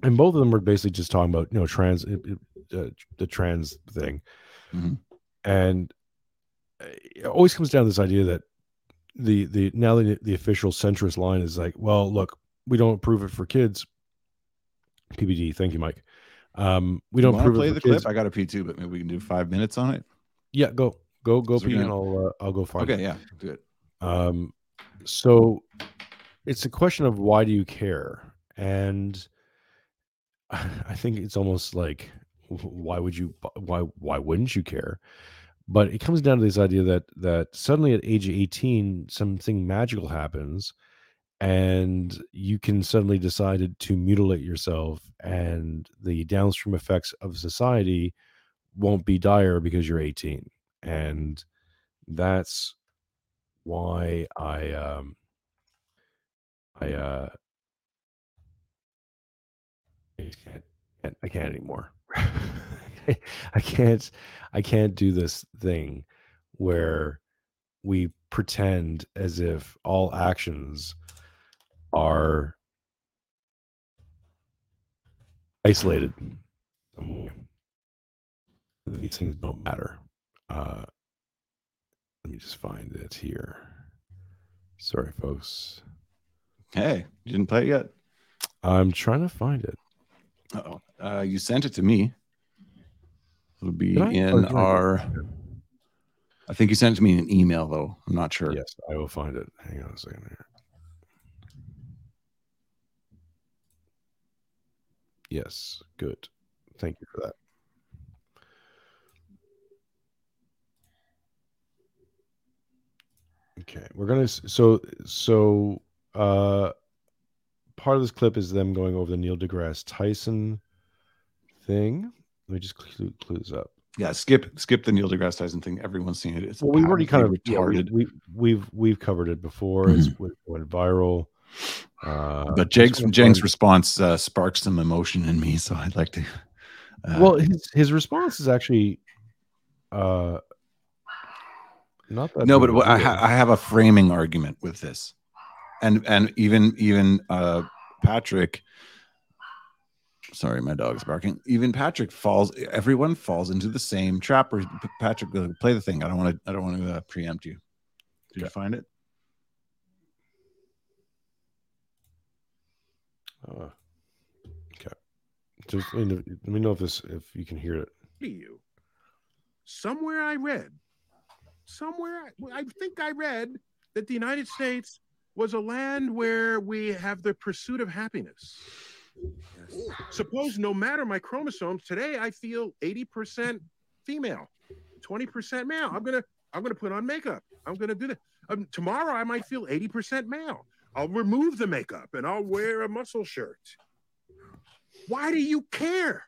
And both of them were basically just talking about you know trans, uh, the trans thing, Mhm. and it always comes down to this idea that the the now the, the official centrist line is like, well, look, we don't approve it for kids. PBD, thank you, Mike. Um, we don't approve play it the for kids. clip i got a p2 but maybe we can do five minutes on it Yeah, go go go So pee, and I'll uh, I'll go find okay it. yeah do it Um, so it's a question of why do you care, and [laughs] I think it's almost like why would you why why wouldn't you care? But it comes down to this idea that that suddenly at age 18 something magical happens and you can suddenly decide to mutilate yourself and the downstream effects of society won't be dire because you're 18 and that's why i um i uh i can't, can't i can't anymore [laughs] i can't i can't do this thing where we pretend as if all actions are isolated. These things don't matter. Uh, let me just find it here. Sorry, folks. hey you didn't play it yet I'm trying to find it. Uh-oh. Uh, you sent it to me. It'll be I? In did our. I think you sent it to me in an email, though. I'm not sure. Yes, I will find it. Hang on a second here. Yes, good. Thank you for that. Okay, we're gonna so so uh, part of this clip is them going over the Neil deGrasse Tyson thing. Let me just clue, clue this up. Yeah, skip skip the Neil deGrasse Tyson thing. Everyone's seen it. It's Well, we've already kind of patently yeah, we, retarded. we, we've we've covered it before. It's it went viral. Uh, but Jake's Jake's response uh, sparked some emotion in me, so I'd like to. Uh, well, his his response is actually uh not that no, but I, ha- I have a framing argument with this, and and even even uh, Patrick. Sorry, my dog's barking. Even Patrick falls. Everyone falls into the same trap. Or Patrick, play the thing. I don't want to. I don't want to uh, preempt you. Did you find it? Uh, okay. Just let me, know if this if you can hear it. you. Somewhere I read, somewhere I, I think I read that the United States was a land where we have the pursuit of happiness. Suppose no matter my chromosomes, today I feel 80% female, 20% male. I'm gonna I'm gonna put on makeup. I'm gonna do that. Um, tomorrow I might feel 80% male. I'll remove the makeup and I'll wear a muscle shirt. Why do you care?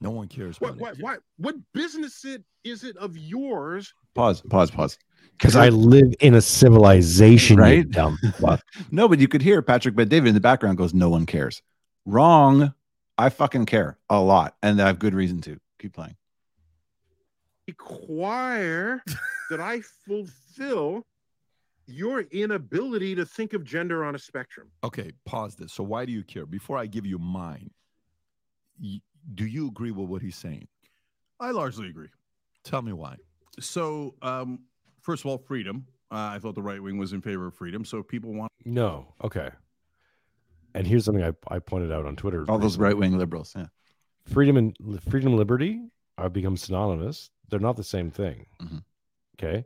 No one cares. What what what what business it is it of yours? Pause. Pause. Pause. Because I live in a civilization, Right? dumb [laughs] fuck. No, but you could hear Patrick Bet David in the background goes, "No one cares." Wrong. I fucking care a lot, and I have good reason to. Keep playing. require [laughs] that I fulfill your inability to think of gender on a spectrum. Okay, pause this. So why do you care? Before I give you mine, do you agree with what he's saying? I largely agree. Tell me why. So, um, first of all, freedom. Uh, I thought the right wing was in favor of freedom. So people want No. Okay. And here's something I, I pointed out on Twitter. All those right wing liberals. Yeah. freedom and freedom and liberty are become synonymous. They're not the same thing. Mhm. Okay.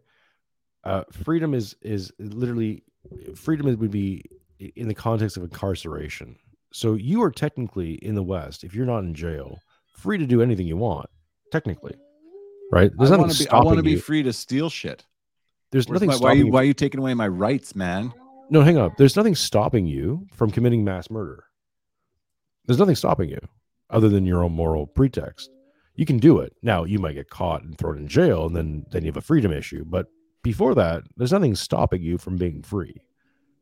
Uh, freedom is is literally freedom it would be in the context of incarceration. So you are technically in the West, if you're not in jail, free to do anything you want, technically. Right? There's I nothing want to be. I want to be free to steal shit. There's Where's nothing my- why, are stopping you, you why are you taking away my rights, man? No, hang on. There's nothing stopping you from committing mass murder. There's nothing stopping you other than your own moral pretext. You can do it. Now, you might get caught and thrown in jail and then then you have a freedom issue, but before that, there's nothing stopping you from being free.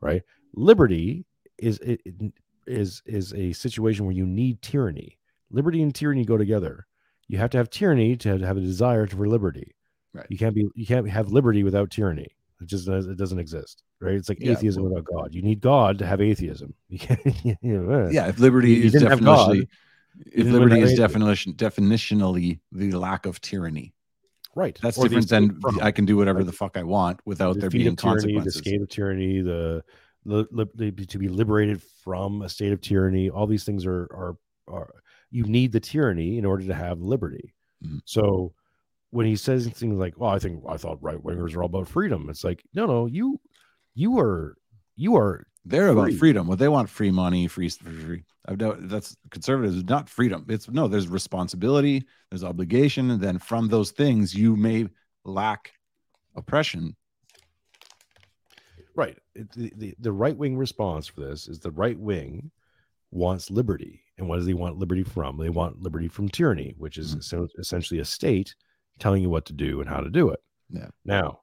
Right? Liberty is it, it- is is a situation where you need tyranny. Liberty and tyranny go together. You have to have tyranny to have a desire for liberty. Right. You can't be you can't have liberty without tyranny. It just it doesn't exist, right? It's like Yeah, atheism without God. You need God to have atheism. [laughs] You can't, [laughs] you know, Yeah. If liberty You- you is didn't have God, if liberty is definition definitionally the lack of tyranny, right? that's Or different than from- I can do whatever the fuck I want without the there being tyranny, the consequences. escape of tyranny, the, li- to be liberated from a state of tyranny. All these things are are are you need the tyranny in order to have liberty. Mhm. So when he says things like, "Well, I think I thought right wingers are all about freedom," it's like, no, no, you you are you are They're about free. freedom. Well, they want free money, free, free. I've no, that's conservatives, not freedom. It's no, there's responsibility, there's obligation, and then from those things you may lack oppression. Right. The, the, the right wing response for this is the right wing wants liberty. And what does he want liberty from? They want liberty from tyranny, which is mm-hmm. essen- essentially a state telling you what to do and how to do it. Yeah. Now,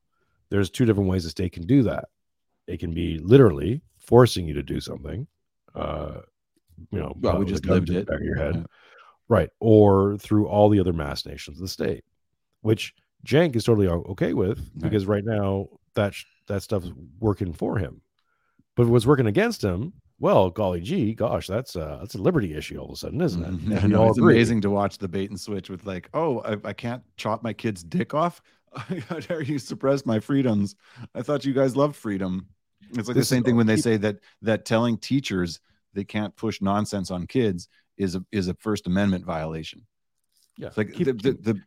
there's two different ways the state can do that. It can be literally forcing you to do something. Uh, you know, Well, we just lived it. back of your head. Yeah. Right. Or through all the other mass nations of the state, which Cenk is totally okay with because right now that sh- that stuff's working for him. But was working against him, well, golly gee, gosh, that's a that's a liberty issue all of a sudden, isn't it? Yeah, we no, it's agree. amazing to watch the bait and switch with like, oh, I, I can't chop my kid's dick off. [laughs] How dare you suppress my freedoms? I thought you guys loved freedom. It's like This the same thing when they say that that telling teachers they can't push nonsense on kids is a is a First Amendment violation. Yeah, It's like keep- the, the the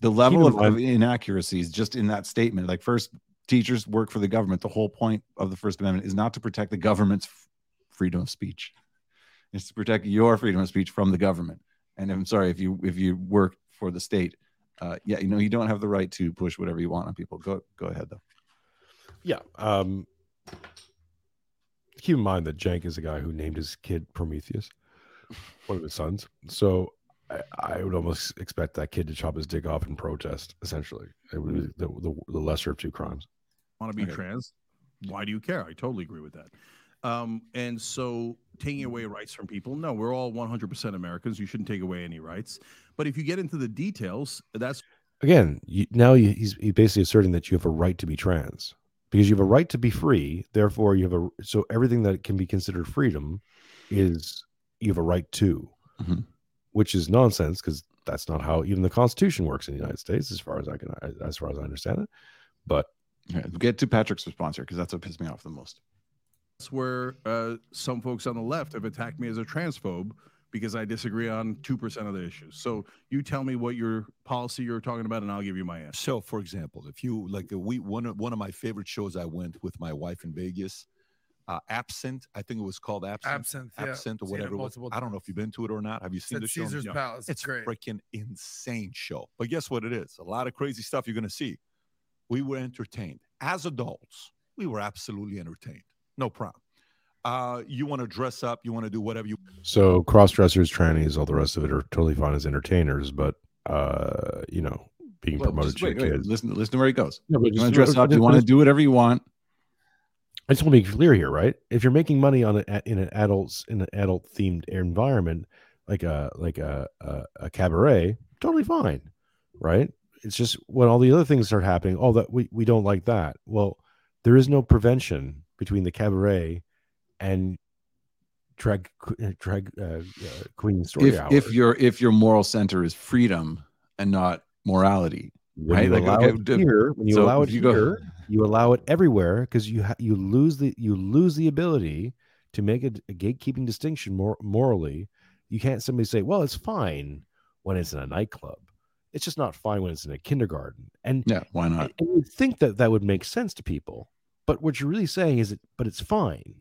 the level of, of inaccuracies just in that statement. Like first, teachers work for the government. The whole point of the First Amendment is not to protect the government's freedom of speech. It's to protect your freedom of speech from the government. And I'm sorry if you if you work for the state, uh, yeah, you know you don't have the right to push whatever you want on people. Go go ahead though. Yeah. Um keep in mind that Cenk is a guy who named his kid Prometheus, one of his sons. So I, I would almost expect that kid to chop his dick off in protest. Essentially, it would be the, the, the lesser of two crimes. want to be Okay. trans why do you care i totally agree with that um, and so taking away rights from people no we're all 100% americans you shouldn't take away any rights but if you get into the details that's Again, you, now you, he's he basically asserting that you have a right to be trans because you have a right to be free. Therefore, you have a so everything that can be considered freedom is you have a right to, Mhm. which is nonsense because that's not how even the Constitution works in the United States, as far as I can, as far as I understand it. But Okay, get to Patrick's response here because that's what pissed me off the most. That's where uh, some folks on the left have attacked me as a transphobe because i disagree on 2% of the issues so you tell me what your policy you're talking about and i'll give you my answer So, for example, if you like, we one of one of my favorite shows, I went with my wife in Vegas. Uh, Absent, I think it was called Absent. Absinthe, yeah. Absent or Seen it whatever. it was. multiple I don't know if you've been to it or not. Have you seen at the show? Caesar's Palace. It's It's great. freaking insane show. But guess what it is? A lot of crazy stuff you're gonna see. We were entertained as adults. We were absolutely entertained. No problem. Uh, you want to dress up, you want to do whatever you want. so cross dressers, trannies, all the rest of it are totally fine as entertainers. But uh, you know, being Well, promoted just to your wait, wait, kids. listen, listen to where he goes. No, but you just- want to dress up, you want to do whatever you want. I just want to be clear here, right? If you're making money on a, in an adults in an adult themed environment, like a like a, a a cabaret, totally fine, right? It's just when all the other things start happening, oh, that we we don't like that. Well, there is no prevention between the cabaret and drag que- drag uh, uh, queen story If hours. if your if your moral center is freedom and not morality, when right? you Like, allow okay, it here, when you so allow it you go- here, you allow it everywhere because you ha- you lose the you lose the ability to make a, a gatekeeping distinction more morally. You can't simply say, "Well, it's fine when it's in a nightclub." It's just not fine when it's in a kindergarten. And yeah, why not? and you think that that would make sense to people, but what you're really saying is, it, but it's fine.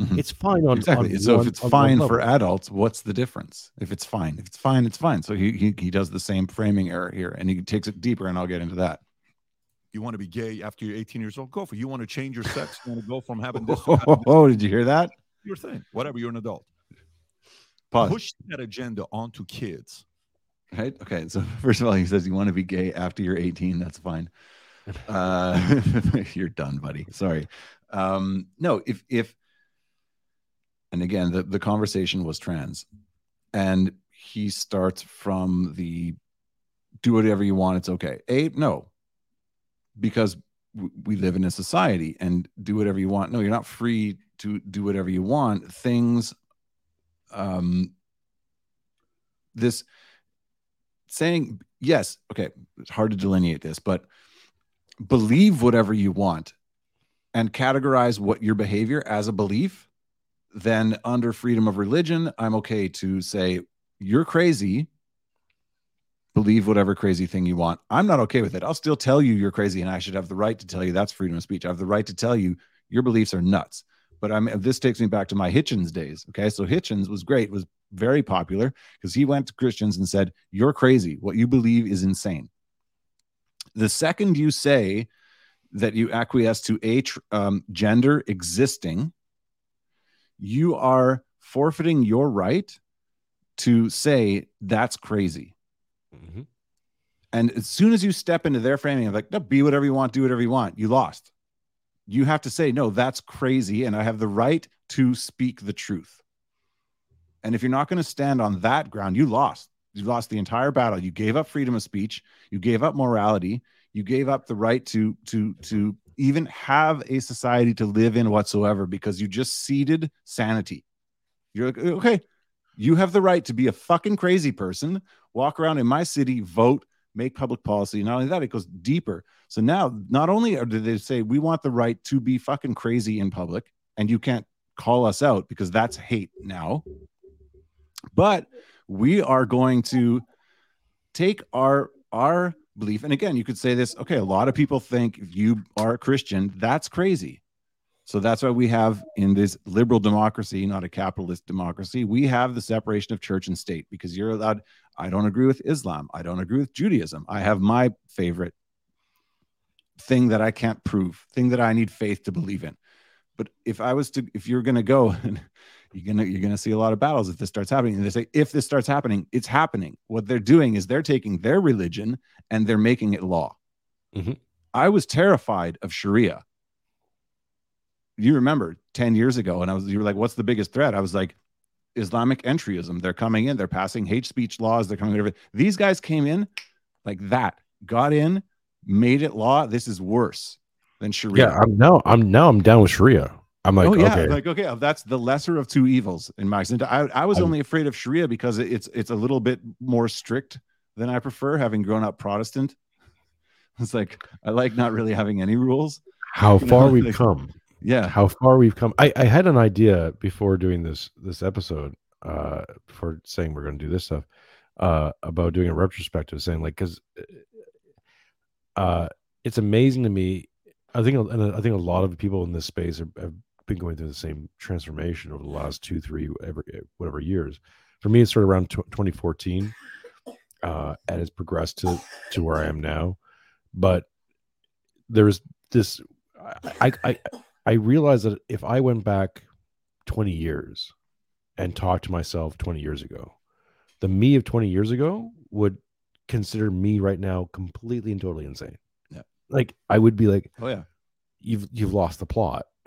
Mhm. It's fine on exactly. on so one- if it's fine for adults, what's the difference? If it's fine, if it's fine, it's fine. So he he, he does the same framing error here, and he takes it deeper, and I'll get into that. you want to be gay after you're 18 years old, go for it. You want to change your sex, you want to go from having this to having this, Oh, [laughs] did you hear that? your thing. Whatever, you're an adult. Pause. Push that agenda onto kids. Right. Okay. So [laughs] first of all, he says you want to be gay after you're 18. That's fine. [laughs] Uh, [laughs] you're done, buddy. Sorry. Um, no, if if and again the, the conversation was trans and he starts from the do whatever you want, it's okay. A no. Because we live in a society and do whatever you want. No, you're not free to do whatever you want. Things um this saying yes okay it's hard to delineate this but believe whatever you want and categorize what your behavior as a belief then under freedom of religion i'm okay to say you're crazy. Believe whatever crazy thing you want. I'm not okay with it. I'll still tell you you're crazy and i should have the right to tell you that's freedom of speech. I have the right to tell you your beliefs are nuts. But i'm this takes me back to my hitchens days okay? So hitchens was great was very popular because he went to Christians and said, You're crazy. What you believe is insane. The second you say that you acquiesce to a tr- um, gender existing, you are forfeiting your right to say that's crazy. Mhm. And as soon as you step into their framing of like, no, be whatever you want, do whatever you want, you lost. You have to say, no, that's crazy. And I have the right to speak the truth. And if you're not going to stand on that ground, you lost. You lost the entire battle. You gave up freedom of speech. You gave up morality. You gave up the right to to to even have a society to live in whatsoever because you just ceded sanity. You're like, okay, you have the right to be a fucking crazy person, walk around in my city, vote, make public policy. Not only that, it goes deeper. So now, not only do they say we want the right to be fucking crazy in public, and you can't call us out because that's hate now, but we are going to take our our belief and again you could say this okay a lot of people think if you are a christian. That's crazy. So that's why we have in this liberal democracy not a capitalist democracy we have the separation of church and state because you're allowed i don't agree with islam. I don't agree with judaism. I have my favorite thing that i can't prove thing that i need faith to believe in. But if I was to, if you're gonna go, [laughs] you're gonna you're gonna see a lot of battles if this starts happening. And they say if this starts happening, it's happening. What they're doing is they're taking their religion and they're making it law. Mhm. I was terrified of Sharia. You remember 10 years ago, and I was you were like, what's the biggest threat? I was like, Islamic entryism. They're coming in, they're passing hate speech laws, they're coming over. These guys came in like that, got in, made it law. This is worse than Sharia. Yeah, I'm now I'm now I'm down with Sharia. I'm like, oh yeah, okay, like okay, that's the lesser of two evils in my sense. I, I was I'm- only afraid of Sharia because it's it's a little bit more strict than I prefer, having grown up Protestant. [laughs] It's like I like not really having any rules. how far know, [laughs] we've like- come. Yeah, How far we've come. I, I had an idea before doing this this episode, uh, before saying we're going to do this stuff, uh, about doing a retrospective, saying like because, uh, it's amazing to me. I think and I think a lot of people in this space are, have been going through the same transformation over the last two, three, whatever, whatever years. For me, it's sort of around tw 2014, uh, and it's progressed to to where I am now. But there's this. I I I realized that if I went back 20 years and talked to myself 20 years ago, the me of 20 years ago would consider me right now completely and totally insane. Yeah. Like I would be like, oh yeah. you've you've lost the plot. [laughs]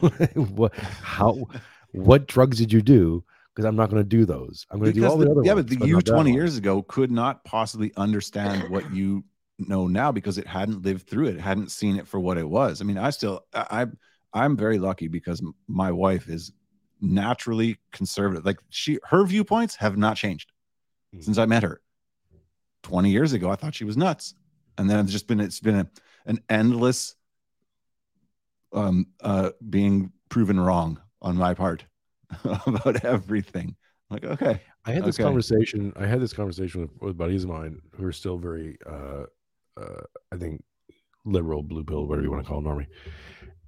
[laughs] what how what drugs did you do? Because I'm not going to do those. I'm going to do all the, the- other yeah, ones, but the you 20 years ago could not possibly understand what you know now because it hadn't lived through it, hadn't seen it for what it was. I mean, I still I I- I'm very lucky because my wife is naturally conservative. Like she her viewpoints have not changed Hmm. since I met her. 20 years ago, I thought she was nuts. And then it's just been it's been a, an endless um uh being proven wrong on my part [laughs] about everything. Like, okay. I had this okay. conversation. I had this conversation with, with buddies of mine who are still very, uh, uh, I think, liberal, blue pill, whatever you want to call it, normie.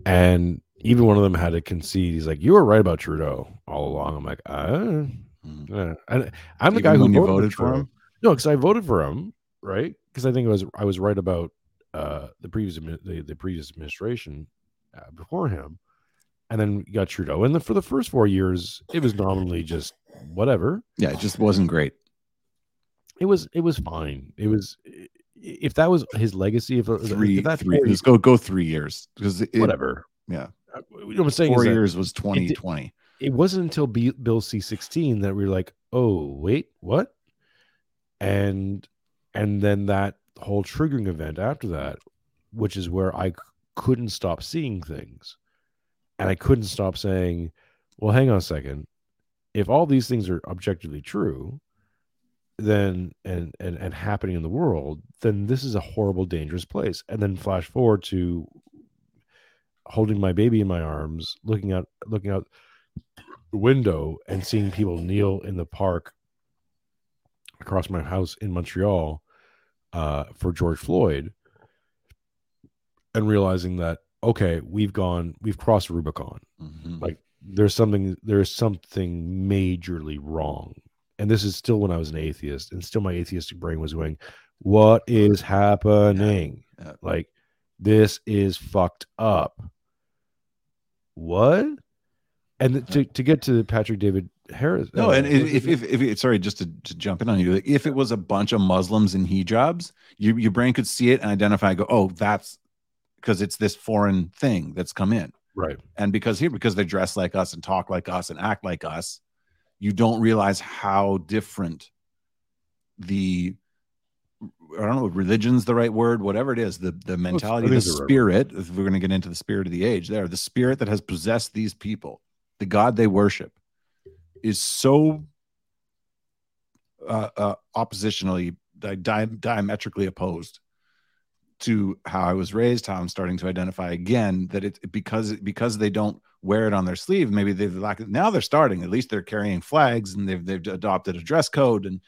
And even one of them had to concede. He's like, "You were right about Trudeau all along." I'm like, uh, uh. and I'm the Even guy who voted, voted for Trudeau. him? No, because I voted for him, right? Because I think it was I was right about uh, the previous the, the previous administration uh, before him, and then you got Trudeau. And then for the first four years, it was nominally just whatever. Yeah, it just wasn't great. It was it was fine. It was if that was his legacy. If, Three, if that three. Let's go go three years because it, Whatever. Yeah, you know what I'm saying? four years was 2020. It, wasn't until B, Bill C sixteen that we were like, oh wait, what? And and then that whole triggering event after that, which is where I couldn't stop seeing things, and I couldn't stop saying, well, hang on a second. If all these things are objectively true, then and and and happening in the world, then this is a horrible, dangerous place. And then flash forward to holding my baby in my arms, looking out looking out the window and seeing people kneel in the park across my house in Montreal uh, for George Floyd, and realizing that okay, we've gone, we've crossed Rubicon. Mhm. Like there's something, there's something majorly wrong. And this is still when I was an atheist, and still my atheistic brain was going, "What is happening? Yeah. Like this is fucked up." What? And to to get to Patrick David Harris. No, uh, and if, if, if, if sorry, just to, to jump in on you, if it was a bunch of Muslims in hijabs, you, your brain could see it and identify, go, oh, that's because it's this foreign thing that's come in. right, And because here, because they dress like us and talk like us and act like us, you don't realize how different the I don't know, religion's the right word, whatever it is, the the mentality, the the right spirit, if we're going to get into the spirit of the age there, the spirit that has possessed these people, the God they worship, is so uh, uh, oppositionally, di- diametrically opposed to how I was raised, how I'm starting to identify again that it because because they don't wear it on their sleeve, maybe they've lack now they're starting. At least they're carrying flags and they've they've adopted a dress code and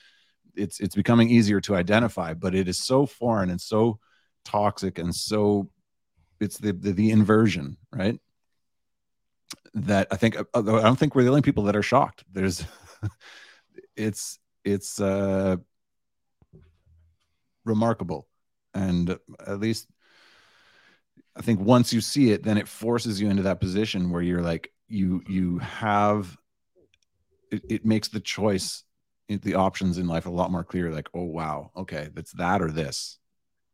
it's it's becoming easier to identify. But it is so foreign and so toxic and so it's the the, the inversion, right? That I think I don't think we're the only people that are shocked. There's [laughs] it's it's uh remarkable and at least I think once you see it, then it forces you into that position where you're like, you you have it, it makes the choice, the options in life a lot more clear. Like, oh wow, okay, that's that or this.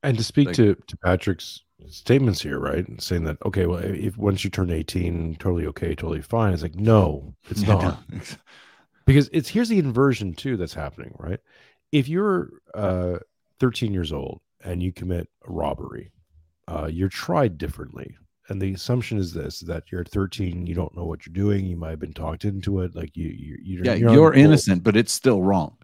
And to speak Like- to, to Patrick's statements here, right? Saying that, okay, well, if once you turn 18, totally okay, totally fine. It's like, no, it's [laughs] Yeah, not. [laughs] because it's here's the inversion too that's happening, right? If you're uh, 13 years old and you commit a robbery, uh, you're tried differently. And the assumption is this that you're 13, you don't know what you're doing, you might have been talked into it, like you, you, you're, Yeah, you're you're innocent, but it's still wrong.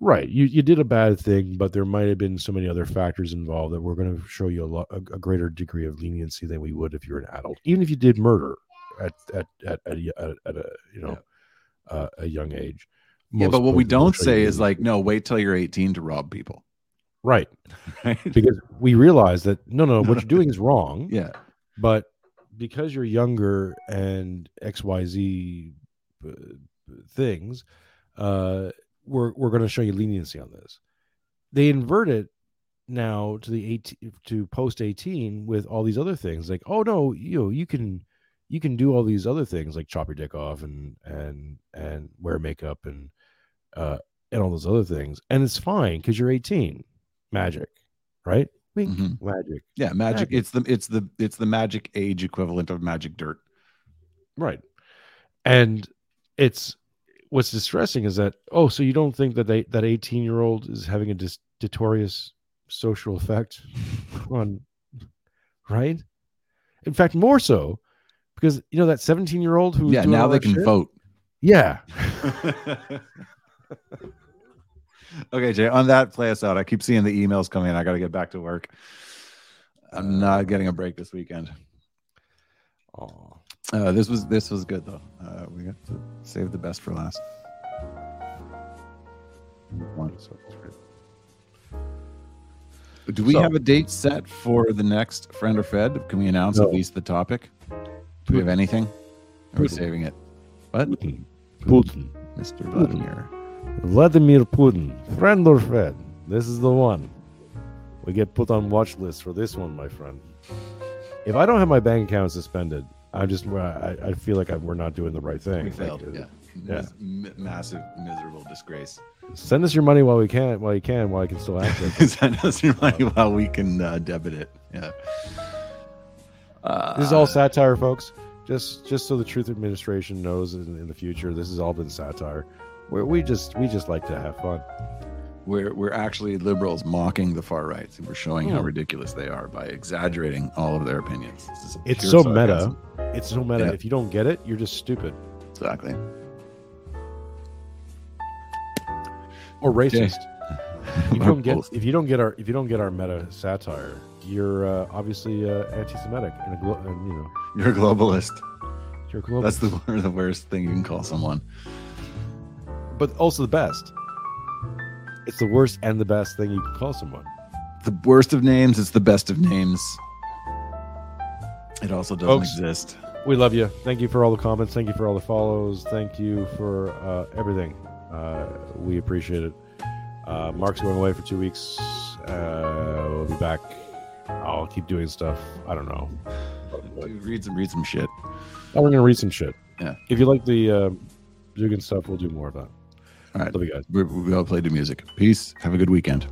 Right. You you did a bad thing, but there might have been so many other factors involved that we're going to show you a, lot, a, greater degree of leniency than we would if you're an adult, even if you did murder at at at, at, a, at, at a you know uh, a young age. Yeah, but what we don't say is like, no, wait till you're 18 to rob people. Right [laughs] Right? because we realize that no no what you're doing is [laughs] wrong. Yeah. but because you're younger and xyz uh, things uh we're we're going to show you leniency on this they invert it now to the 18 to post 18 with all these other things like oh no you know you can you can do all these other things like chop your dick off and and and wear makeup and uh and all those other things and it's fine because you're 18 magic right Wink, Mhm. magic Yeah, magic. Magic. It's the it's the it's the magic age equivalent of magic dirt. Right. And it's what's distressing is that oh, so you don't think that they that 18 year old is having a dis- deleterious social effect [laughs] on right? In fact, more so because you know that 17 year old who Yeah, now they can vote. Yeah. [laughs] [laughs] Okay, Jay, on that, play us out. I keep seeing the emails coming in. I got to get back to work. I'm not getting a break this weekend. Oh, Uh, this was this was good though. Uh, we got to save the best for last. Do we So- have a date set for the next friend or fed? Can we announce No. at least the topic? Do we have anything? Are we saving it? What? Putin. Putin. Mr. Vladimir. Vladimir Putin, friend or fed? This is the one. We get put on watch list for this one, my friend. If I don't have my bank account suspended, I just I, I feel like I, we're not doing the right thing. We failed. Like, Yeah. yeah. M- massive, miserable disgrace. Send us your money while we can, while you can, while I can still access. it. [laughs] Send us your money while we can uh, debit it. Yeah. Uh, this is all satire, folks. Just just so the Truth Administration knows in, in the future, this has all been satire. Where we just we just like to have fun. we're we're actually liberals mocking the far right. We're showing how Hmm. ridiculous they are by exaggerating all of their opinions. A It's so sarcasm. meta. It's so meta. Yeah. If you don't get it, you're just stupid Exactly. or racist. [laughs] if you don't get if you don't get our if you don't get our meta satire, you're uh, obviously uh, anti-Semitic and, a glo- and you know You're a globalist. you're global. That's the [laughs] the worst thing you can call someone. But also the best. It's the worst and the best thing you can call someone. The worst of names. It's the best of names. It also doesn't Folks, exist. We love you. Thank you for all the comments. Thank you for all the follows. Thank you for uh, everything. Uh, we appreciate it. Uh, Mark's going away for two weeks. Uh, we'll be back. I'll keep doing stuff. I don't know. Dude, read some read some shit. Oh, we're gonna read some shit. Yeah. If you like the uh, Dugin stuff, we'll do more of that. All right. Love you guys. We we all play the music. Peace. Have a good weekend.